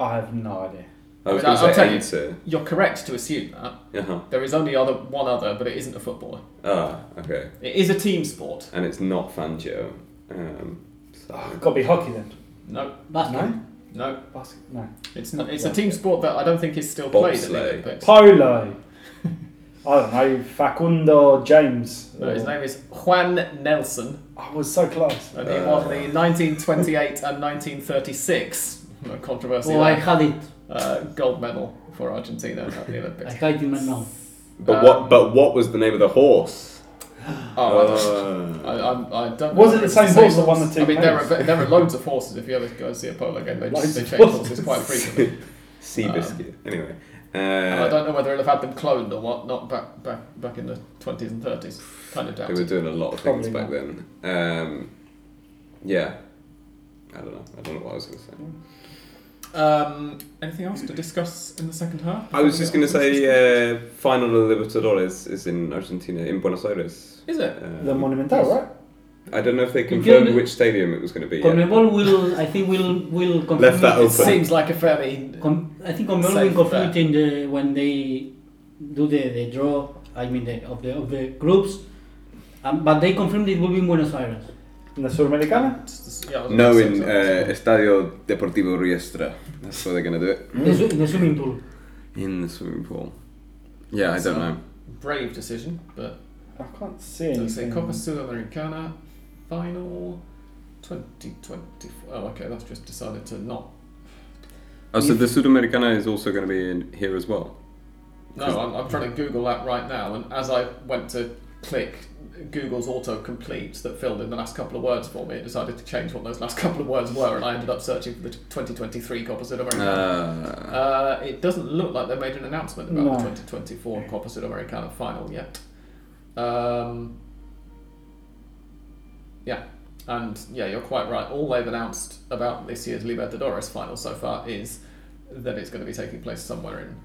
I have no idea. I was I mean, going I'll to tell say you, you're correct to assume that Uh-huh. there is only other one other, but it isn't a footballer. Ah, okay. It is a team sport. And it's not Fangio. Um, so. Oh, got to be hockey then. No, Basket. No? no, Basket? No. it's not. It's a team sport that I don't think is still played in the Bobsleigh. Olympics. Polo. I don't know, Facundo James. No, his name is Juan Nelson, I was so close. and he won the 1928 and 1936 uh, controversy Oh, I had it. uh, gold medal for Argentina at the Olympics. I Olympics. had it in my mouth. But Um, what? But what was the name of the horse? Oh, I don't- Uh, I, I, I don't. Was know it the if same it's horse that won the two I mean, there are there are loads of horses. If you ever go and see a polo game, they, Loads they change horses. horses quite frequently. Sea Seabiscuit. anyway. And I Uh, don't know whether it'll have had them cloned or what. Not back back back in the twenties and thirties. Kind of doubt. they were doing a lot of things Probably back then. Um, yeah. I don't know. I don't know what I was going to say. Um, anything else to discuss in the second half? I was just going to say, uh, final of the Libertadores is in Argentina, in Buenos Aires. Is it? Uh, The Monumental, right? I don't know if they can- confirmed which stadium it was going to be. Conmebol will, I think, will will confirm Left that it. open. Seems like a fairly. Com- I think Conmebol Safe will confirm it in the when they do the, the draw. I mean, the, of the of the groups. Um, but they confirmed it will be in Buenos Aires. In the Sudamericana? Yeah, No, in say uh, Estadio Deportivo Riestra. That's where they're going to do it. In the, su- in the swimming pool. In the swimming pool. Yeah, I So- don't know. brave decision, but I can't see let's say. Copa Sudamericana final 2024. Oh, okay, that's just decided to not. Oh, so the Sudamericana is also going to be in here as well. No, I'm, I'm trying to Google that right now, and as I went to click Google's autocomplete that filled in the last couple of words for me, it decided to change what those last couple of words were, and I ended up searching for the 2023 Copa Sudamericana. Uh, Uh, it doesn't look like they made an announcement about No. the 2024 Copa Sudamericana final yet. Um, yeah, and yeah, you're quite right. All they've announced about this year's Libertadores final so far is that it's going to be taking place somewhere in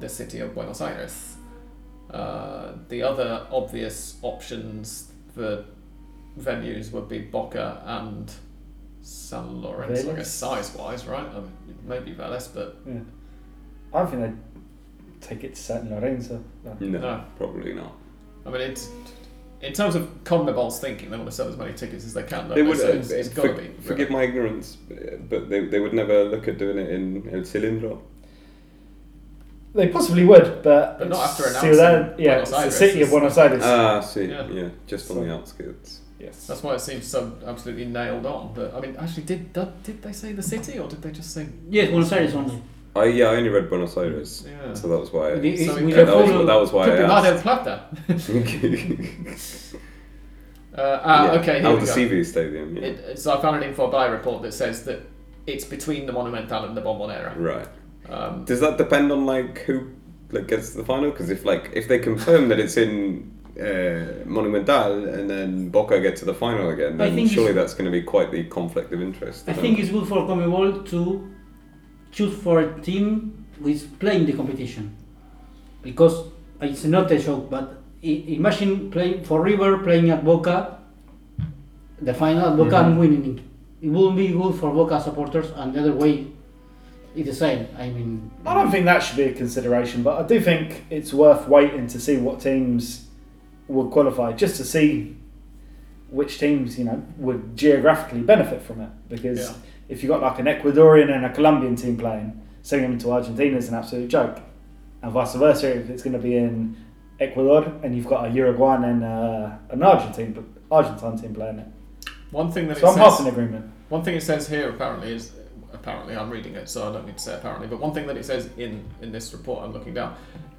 the city of Buenos Aires. Uh, the other obvious options for venues would be Boca and San Lorenzo, I Vélez. guess size wise, right? I mean, maybe Vélez, but Yeah. I think they'd take it to San Lorenzo. No. no, No. probably not. I mean, it's in terms of Conmebol's thinking, they want to sell as many tickets as they can. They they would. So Uh, it's, it's for- got to be. forgive my ignorance, but they, they would never look at doing it in El Cilindro. They possibly would, but, But not after announcing Ciudad, yeah, Buenos it's the Aires city of Buenos Aires. Ah, I see. Yeah. Yeah, just on So- the outskirts. yes. That's why it seems so absolutely nailed on. But I mean, actually, did did, did they say the city or did they just say? Yes, Buenos Aires only. I yeah, I only read Buenos Aires, Yeah. so that was why. The- So we that, was, that was why Could I Mar del asked. Plata. Uh, ah, Yeah, okay, here Al we go. CV Stadium. Yeah. It, so I found an Infobae report that says that it's between the Monumental and the Bombonera. Right. Um, Does that depend on like who like gets to the final? Because if like if they confirm that it's in uh, Monumental and then Boca get to the final again, then surely that's going to be quite the conflict of interest. I think it's good for Conmebol to choose for a team who is playing the competition. Because it's not a joke, but imagine playing for River playing at Boca, the final at Boca and winning it. It will be good for Boca supporters, and the other way, it's the same. I mean, I don't think that should be a consideration, but I do think it's worth waiting to see what teams would qualify, just to see which teams you know would geographically benefit from it. Because Yeah. if you've got like an Ecuadorian and a Colombian team playing, sending them to Argentina is an absolute joke, and vice versa if it's going to be in Ecuador and you've got a Uruguayan and uh, an Argentine Argentine team playing it. one thing that So it I'm says, in agreement. one thing it says here apparently is apparently I'm reading it, so I don't need to say apparently. But one thing that it says in in this report I'm looking down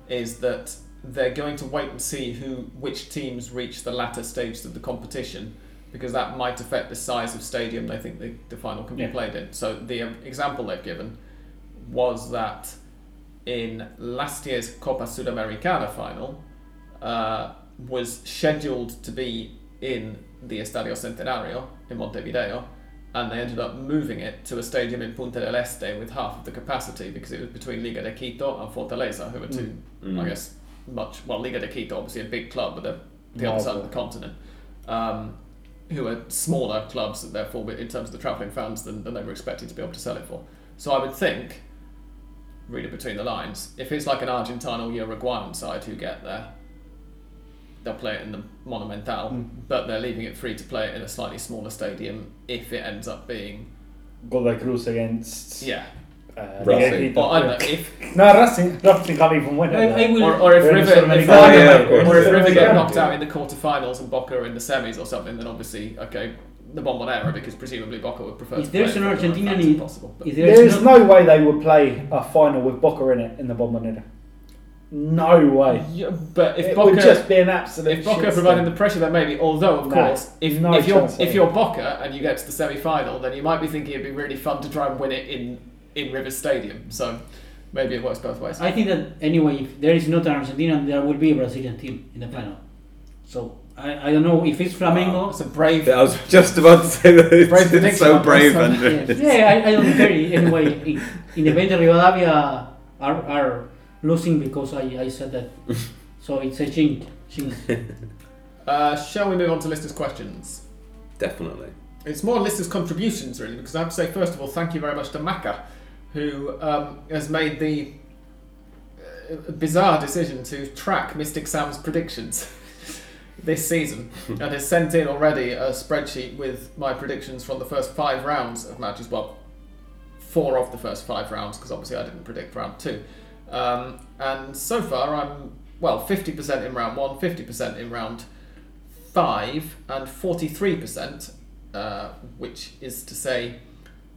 is that they're going to wait and see who which teams reach the latter stages of the competition because that might affect the size of stadium they think the, the final can be Yeah. played in. So the example they've given was that in last year's Copa Sudamericana final uh, was scheduled to be in the Estadio Centenario in Montevideo, and they ended up moving it to a stadium in Punta del Este with half of the capacity because it was between Liga de Quito and Fortaleza, who were two, Mm. I guess, much well, Liga de Quito obviously a big club, but they're the other side of the continent. Um, who are smaller clubs, and therefore, in terms of the travelling fans, than, than they were expecting to be able to sell it for. So I would think, read it between the lines, if it's like an Argentine or Uruguayan side who get there, they'll play it in the Monumental, Mm. but they're leaving it free to play it in a slightly smaller stadium if it ends up being, Godoy Cruz against yeah, Uh, Racing. Liga Or I don't know if No, Racing, Racing can't even win it. I, I will. or, or if River, Sudamericana. if Oh, yeah, or if River get Sudamericana. knocked out in the quarterfinals and Boca are in the semis or something, then obviously okay, the bombonera because presumably Boca would prefer. If to there's play an if Argentina need- possible. But There there's is not, no way they would play a final with Boca in it in the Bombonera. No way. Yeah, but if it Boca would just be an absolute. if Boca providing the pressure, then maybe. Although, of No, course, if, no if you're chance, if you're Boca and you get to the semi-final, then you might be thinking it'd be really fun to try and win it in in Rivers Stadium. So maybe it works both ways. I think that anyway, if there is not an Argentina, there will be a Brazilian team in the final. So I, I don't know if it's Flamengo. It's a brave. I was just about to say that it's, Brave it's prediction so on brave, this one. Andrew. yeah, yeah I, I don't care anyway. in- the Independiente Rivadavia are, are losing because I, I said that. so it's a jinx. jinx. Uh, shall we move on to listeners' questions? Definitely. It's more listeners' contributions, really, because I have to say, first of all, thank you very much to Maka, who um, has made the uh, bizarre decision to track Mystic Sam's predictions this season and has sent in already a spreadsheet with my predictions from the first five rounds of matches. Well, four of the first five rounds, because obviously I didn't predict round two. Um, and so far, I'm, well, 50% in round one, 50% in round five, and 43%, uh, which is to say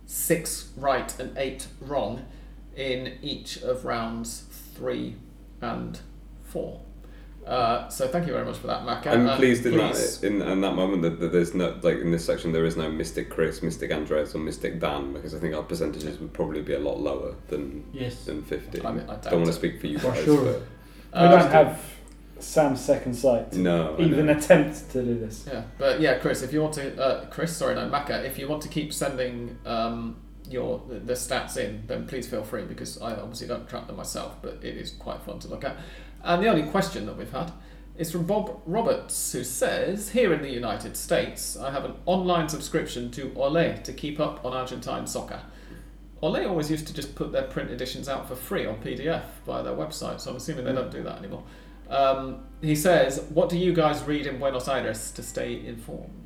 six right and eight wrong in each of rounds three and four. Uh, so thank you very much for that, Maka. I'm Uh, pleased in please- that in, in that moment that, that there's no like in this section there is no Mystic Chris, Mystic Andres, or Mystic Dan because I think our percentages would probably be a lot lower than Yes. than fifty. I mean, I doubt don't want to speak for you For guys, sure. but We Uh, don't have Sam's second sight. to no, Even attempt to do this. Yeah, but yeah, Chris, if you want to, uh, Chris, sorry, no, Maka, if you want to keep sending um, your the, the stats in, then please feel free because I obviously don't track them myself, but it is quite fun to look at. And the only question that we've had is from Bob Roberts, who says, "Here in the United States, I have an online subscription to Olé to keep up on Argentine soccer." Olé always used to just put their print editions out for free on PDF via their website, so I'm assuming they don't do that anymore. Um, he says, "What do you guys read in Buenos Aires to stay informed?"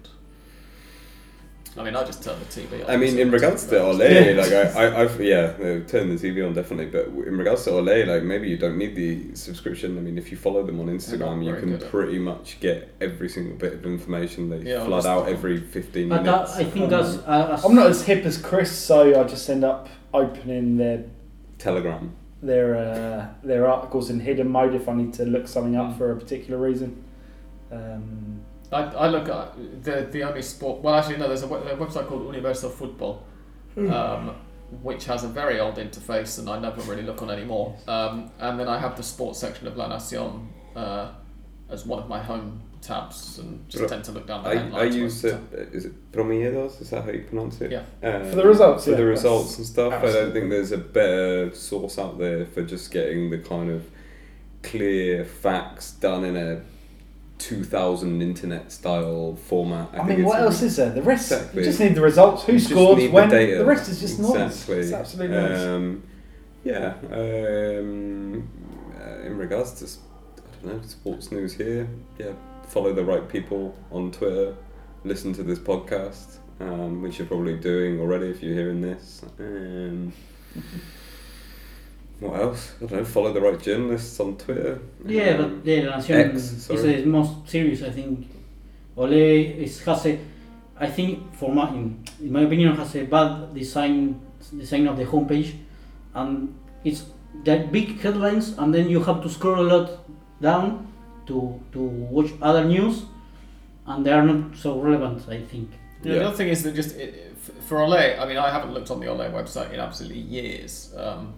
I mean, I just turn the TV on. I mean, in regards to about- Ole, like I, I, I've yeah, uh, turn the TV on definitely. But in regards to Ole, like maybe you don't need the subscription. I mean, if you follow them on Instagram, you can good at- pretty much get every single bit of information. They Yeah, flood just- out every fifteen But uh, minutes. I think as, as I'm not as hip as Chris, so I just end up opening their Telegram. their uh, their articles in hidden mode if I need to look something up Mm. for a particular reason. Um, I, I look at the the only sport. Well, actually, no. There's a, we- a website called Universal Football, um, which has a very old interface, and I never really look on anymore. Um, and then I have the sports section of La Nacion uh, as one of my home tabs, and just But tend to look down the I, headlines. I use of it. the. Is it Promiedos? Is that how you pronounce it? Yeah. Uh, For the results, For yeah, the that's- results and stuff. I don't think there's a better source out there for just getting the kind of clear facts done in a 2000 internet style format. I, think mean, what else is there? The rest, Exactly. you just need the results. Who scored, the when. data. The, rest is just noise. Exactly. It's absolute noise. Um, yeah. Um, uh, in regards to, I don't know, sports news here, yeah, follow the right people on Twitter, listen to this podcast, um, which you're probably doing already if you're hearing this. What else? I don't know, follow the right journalists on Twitter. Yeah, Um, but the La Nación X, is sorry. the most serious. I think Ole is has a, I think for my in, in my opinion has a bad design design of the homepage, and it's that big headlines, and then you have to scroll a lot down to to watch other news, and they are not so relevant. I think. Yeah, The other thing is that just it, for Olé, I mean, I haven't looked on the Olé website in absolutely years, um,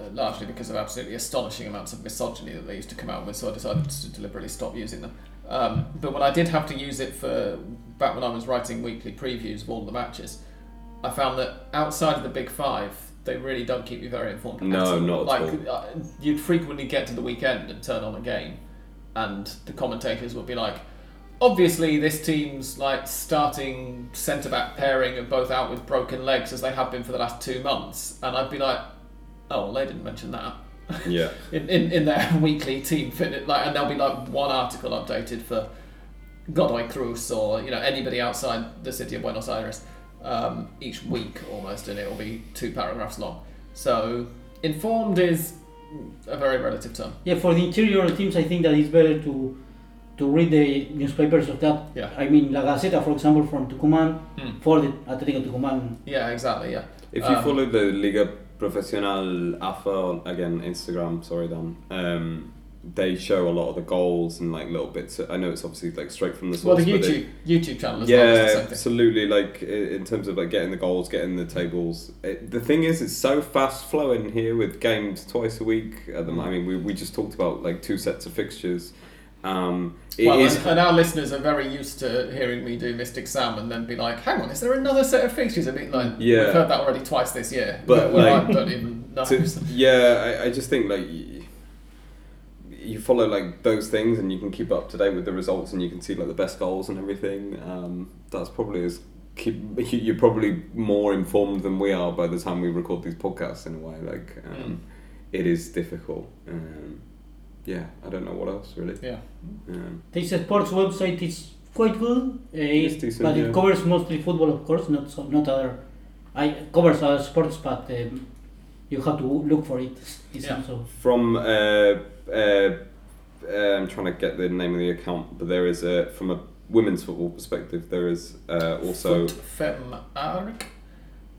uh, largely because of absolutely astonishing amounts of misogyny that they used to come out with, so I decided to deliberately stop using them. Um, but when I did have to use it for back when I was writing weekly previews of all the matches, I found that outside of the big five, they really don't keep you very informed. No, at all. not at like, uh, You'd frequently get to the weekend and turn on a game, and the commentators would be like, obviously this team's like starting centre back pairing are both out with broken legs as they have been for the last two months, and I'd be like, oh, well, they didn't mention that Yeah. in, in, in their weekly team fit like, and there'll be like one article updated for Godoy Cruz or you know anybody outside the city of Buenos Aires. um, each week almost, and it will be two paragraphs long. So informed is a very relative term. Yeah, for the interior teams, I think that it's better to to read the newspapers of that. Yeah. I mean, La Gaceta, for example, from Tucumán, Hmm. for the Atlético Tucumán. Yeah, exactly. Yeah. If you Um, follow the Liga Profesional AFA on, again Instagram, sorry Dan, um, they show a lot of the goals and like little bits. I know it's obviously like straight from the Well, source. the but they- YouTube YouTube channel as yeah, well. is the same thing. absolutely. Like in terms of like getting the goals, getting the tables. It, the thing is, it's so fast flowing here with games twice a week. At the moment, I mean, we, we just talked about like two sets of fixtures. Um, well, is- and, and our listeners are very used to hearing me do Mystic Sam and then be like, "Hang on, is there another set of fixtures?" I mean, like Yeah. we've heard that already twice this year, But, like, don't even know. to- yeah, I, I just think like y- you follow like those things and you can keep up to date with the results and you can see like the best goals and everything. Um, that's probably as keep you- you're probably more informed than we are by the time we record these podcasts in a way. Like um, it is difficult. Um, yeah, I don't know what else really. yeah. Um, This sports website is quite good, uh, It's decent, but yeah. it covers mostly football, of course, not so, not other. I covers other sports, but um, you have to look for it. It's Yeah. also from uh, uh, uh, I'm trying to get the name of the account, but there is a from a women's football perspective. There is uh, also. Foot Fem Arc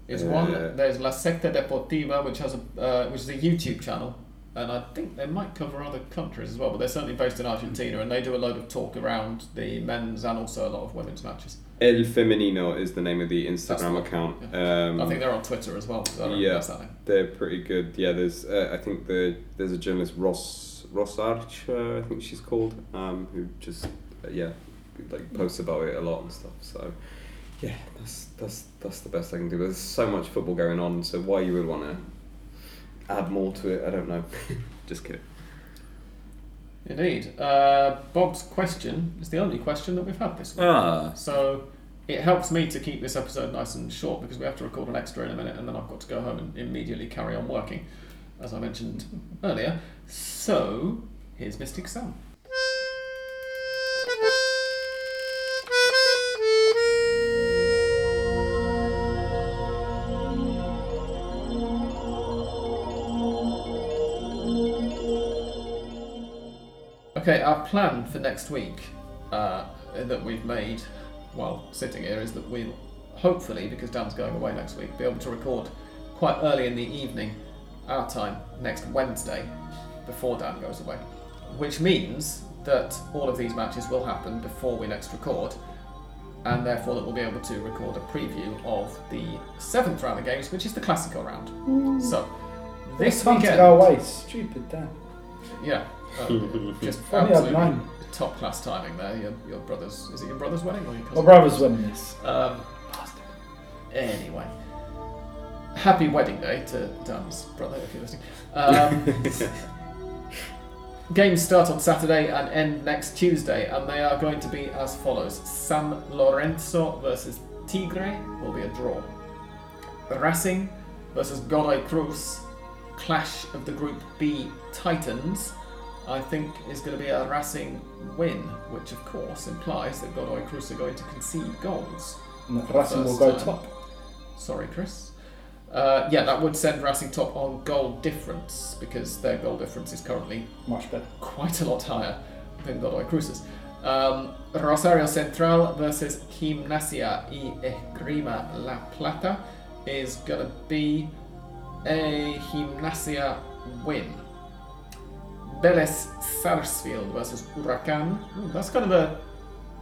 is Uh, one. There's La Secta Deportiva, which has a uh, which is a YouTube channel, and I think they might cover other countries as well. But they're certainly based in Argentina, and they do a load of talk around the men's and also a lot of women's matches. El Femenino is the name of the Instagram the- account. Um, I think they're on Twitter as well. So yeah. know if that's that name. they're pretty good. Yeah, there's uh, I think the there's a journalist Ross Ross Arch, uh, I think she's called, um, who just uh, yeah like posts about it a lot and stuff. So yeah, that's that's that's the best I can do. There's so much football going on, so why you would want to add more to it, I don't know. just kidding. Indeed. Uh, Bob's question is the only question that we've had this week. Ah, So it helps me to keep this episode nice and short because we have to record an extra in a minute and then I've got to go home and immediately carry on working, as I mentioned earlier. So here's Mystic Sam. Okay, our plan for next week uh, that we've made while sitting here is that we'll hopefully, because Dan's going away next week, be able to record quite early in the evening, our time, next Wednesday, before Dan goes away. Which means that all of these matches will happen before we next record, and therefore that we'll be able to record a preview of the seventh round of games, which is the Clasico round. So, this This time to weekend, go away. Stupid Dan. yeah, uh, just Only had absolutely top class timing there. Your, your brother's is it your brother's wedding or your cousin's? My brother's wedding. Yes. Um, anyway, happy wedding day to Dan's brother if you're listening. Um, games start on Saturday and end next Tuesday, and they are going to be as follows: San Lorenzo versus Tigre will be a draw. Racing versus Godoy Cruz, clash of the Group B Titans. I think is going to be a Racing win, which of course implies that Godoy Cruz are going to concede goals. And that Racing will go time. top. Sorry, Chris. Uh, yeah, that would send Racing top on goal difference because their goal difference is currently Much better. quite a lot higher than Godoy Cruz's. Um, Rosario Central versus Gimnasia y Esgrima La Plata is going to be a Gimnasia win. Vélez Sarsfield versus Huracan. Ooh, that's kind of a,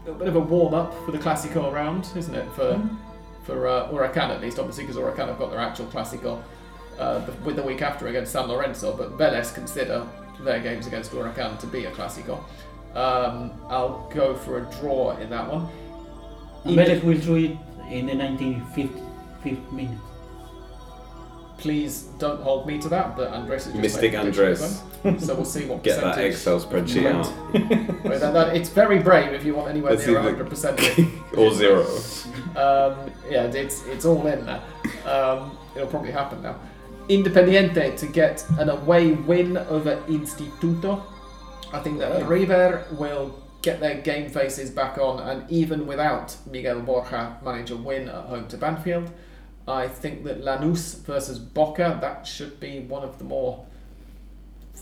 a bit of a warm up for the Clasico round, isn't it? For for uh, Huracan at least, obviously, because Huracan have got their actual Clasico uh, with the week after against San Lorenzo, but Vélez consider their games against Huracan to be a Clasico. Um, I'll go for a draw in that one. Vélez will do it in the 1950th fifth minute. Please don't hold me to that, but Andres is just Mystic made a prediction Andres. of them. So we'll see what Get that percentage. Excel spreadsheet out. Wait, that- that- it's very brave if you want anywhere Let's near the- 100%. or zero. Um, yeah, it's it's all in there. Um, it'll probably happen now. Independiente to get an away win over Instituto. I think that Yeah. River will get their game faces back on, and even without Miguel Borja, manage a win at home to Banfield. I think that Lanús versus Boca that should be one of the more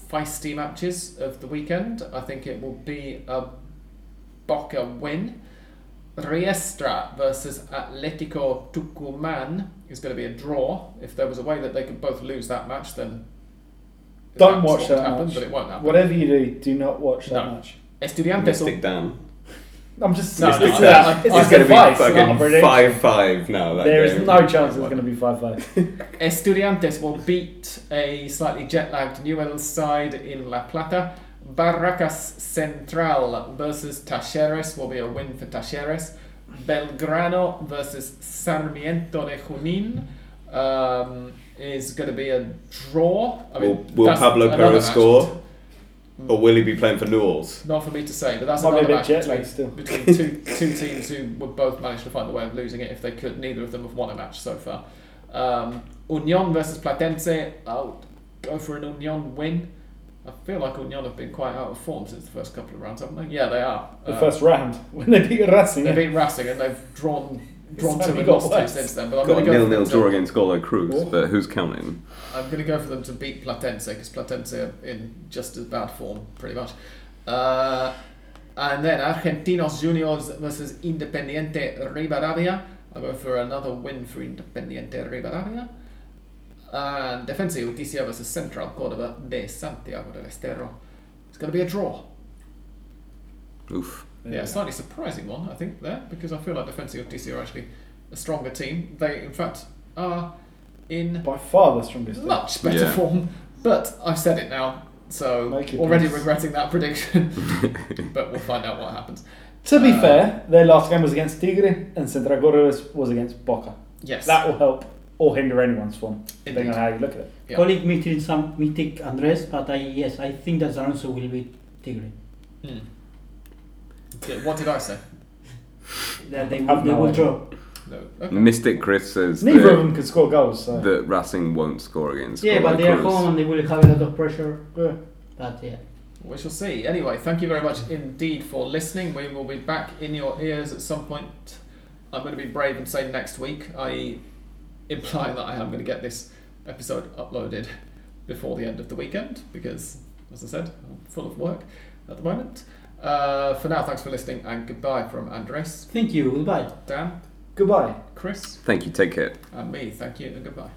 feisty matches of the weekend. I think it will be a Boca win. Riestra versus Atletico Tucumán is going to be a draw. If there was a way that they could both lose that match, then Don't watch that happen, match. But it won't happen. Whatever you do, do not watch that No. match. Estudiantes Mystic will, Dan. I'm just. No, it's, no, it's, I- uh, it's It's going to be advice, not a fucking five five now. That There is game. no chance it's going to be five five. Estudiantes will beat a slightly jet lagged Newell's side in La Plata. Barracas Central versus Talleres will be a win for Talleres. Belgrano versus Sarmiento de Junín um, is going to be a draw. I mean, Will, will that's Pablo another Perez match. score, or will he be playing for Newell's? Not for me to say, but that's Might be a another bit match between, still. between two, two teams who would both manage to find a way of losing it if they could. Neither of them have won a match so far. Um, Union versus Platense. I'll go for an Union win. I feel like Union have been quite out of form since the first couple of rounds, haven't they? Yeah, they are. The Um, first round when they beat Racing. They beat Racing and they've drawn drawn It's and got lost two since then. But I'm Got going a to go nil nil for them draw to- against Godoy Cruz, Oh. but who's counting? I'm going to go for them to beat Platense because Platense are in just as bad form, pretty much. Uh, and then Argentinos Juniors versus Independiente Rivadavia. I'll go for another win for Independiente Rivadavia. And Defensa y Justicia versus Central Córdoba de Santiago del Estero. It's going to be a draw. Oof. Yeah, slightly surprising one, I think, there, because I feel like Defensa y Justicia are actually a stronger team. They, in fact, are in By far the strongest. team. much better Yeah. form. But I've said it now, so Make your already peace. regretting that prediction. but we'll find out what happens. To be Uh, fair, their last game was against Tigre and Central Córdoba was, was against Boca. Yes. That will help or hinder anyone's form, depending Indeed. on how you look at it. Yeah. Colleague meeting some mythic Andres, but I yes, I think that Alonso will be Tigre. Hmm. Yeah, What did I say? That they, Have they no will idea. draw. No. Okay. Mystic Chris says Neither that, of them can score goals, so. that Racing won't score against Yeah, but they are Cruz. home and they will have a lot of pressure. Yeah. But yeah. We shall see. Anyway, thank you very much indeed for listening. We will be back in your ears at some point. I'm going to be brave and say next week, i.e., implying that I am going to get this episode uploaded before the end of the weekend because, as I said, I'm full of work at the moment. Uh, for now, thanks for listening and goodbye from Andres, Thank you. Goodbye. Dan, Goodbye. Chris, Thank you. Take care. and me. Thank you and goodbye.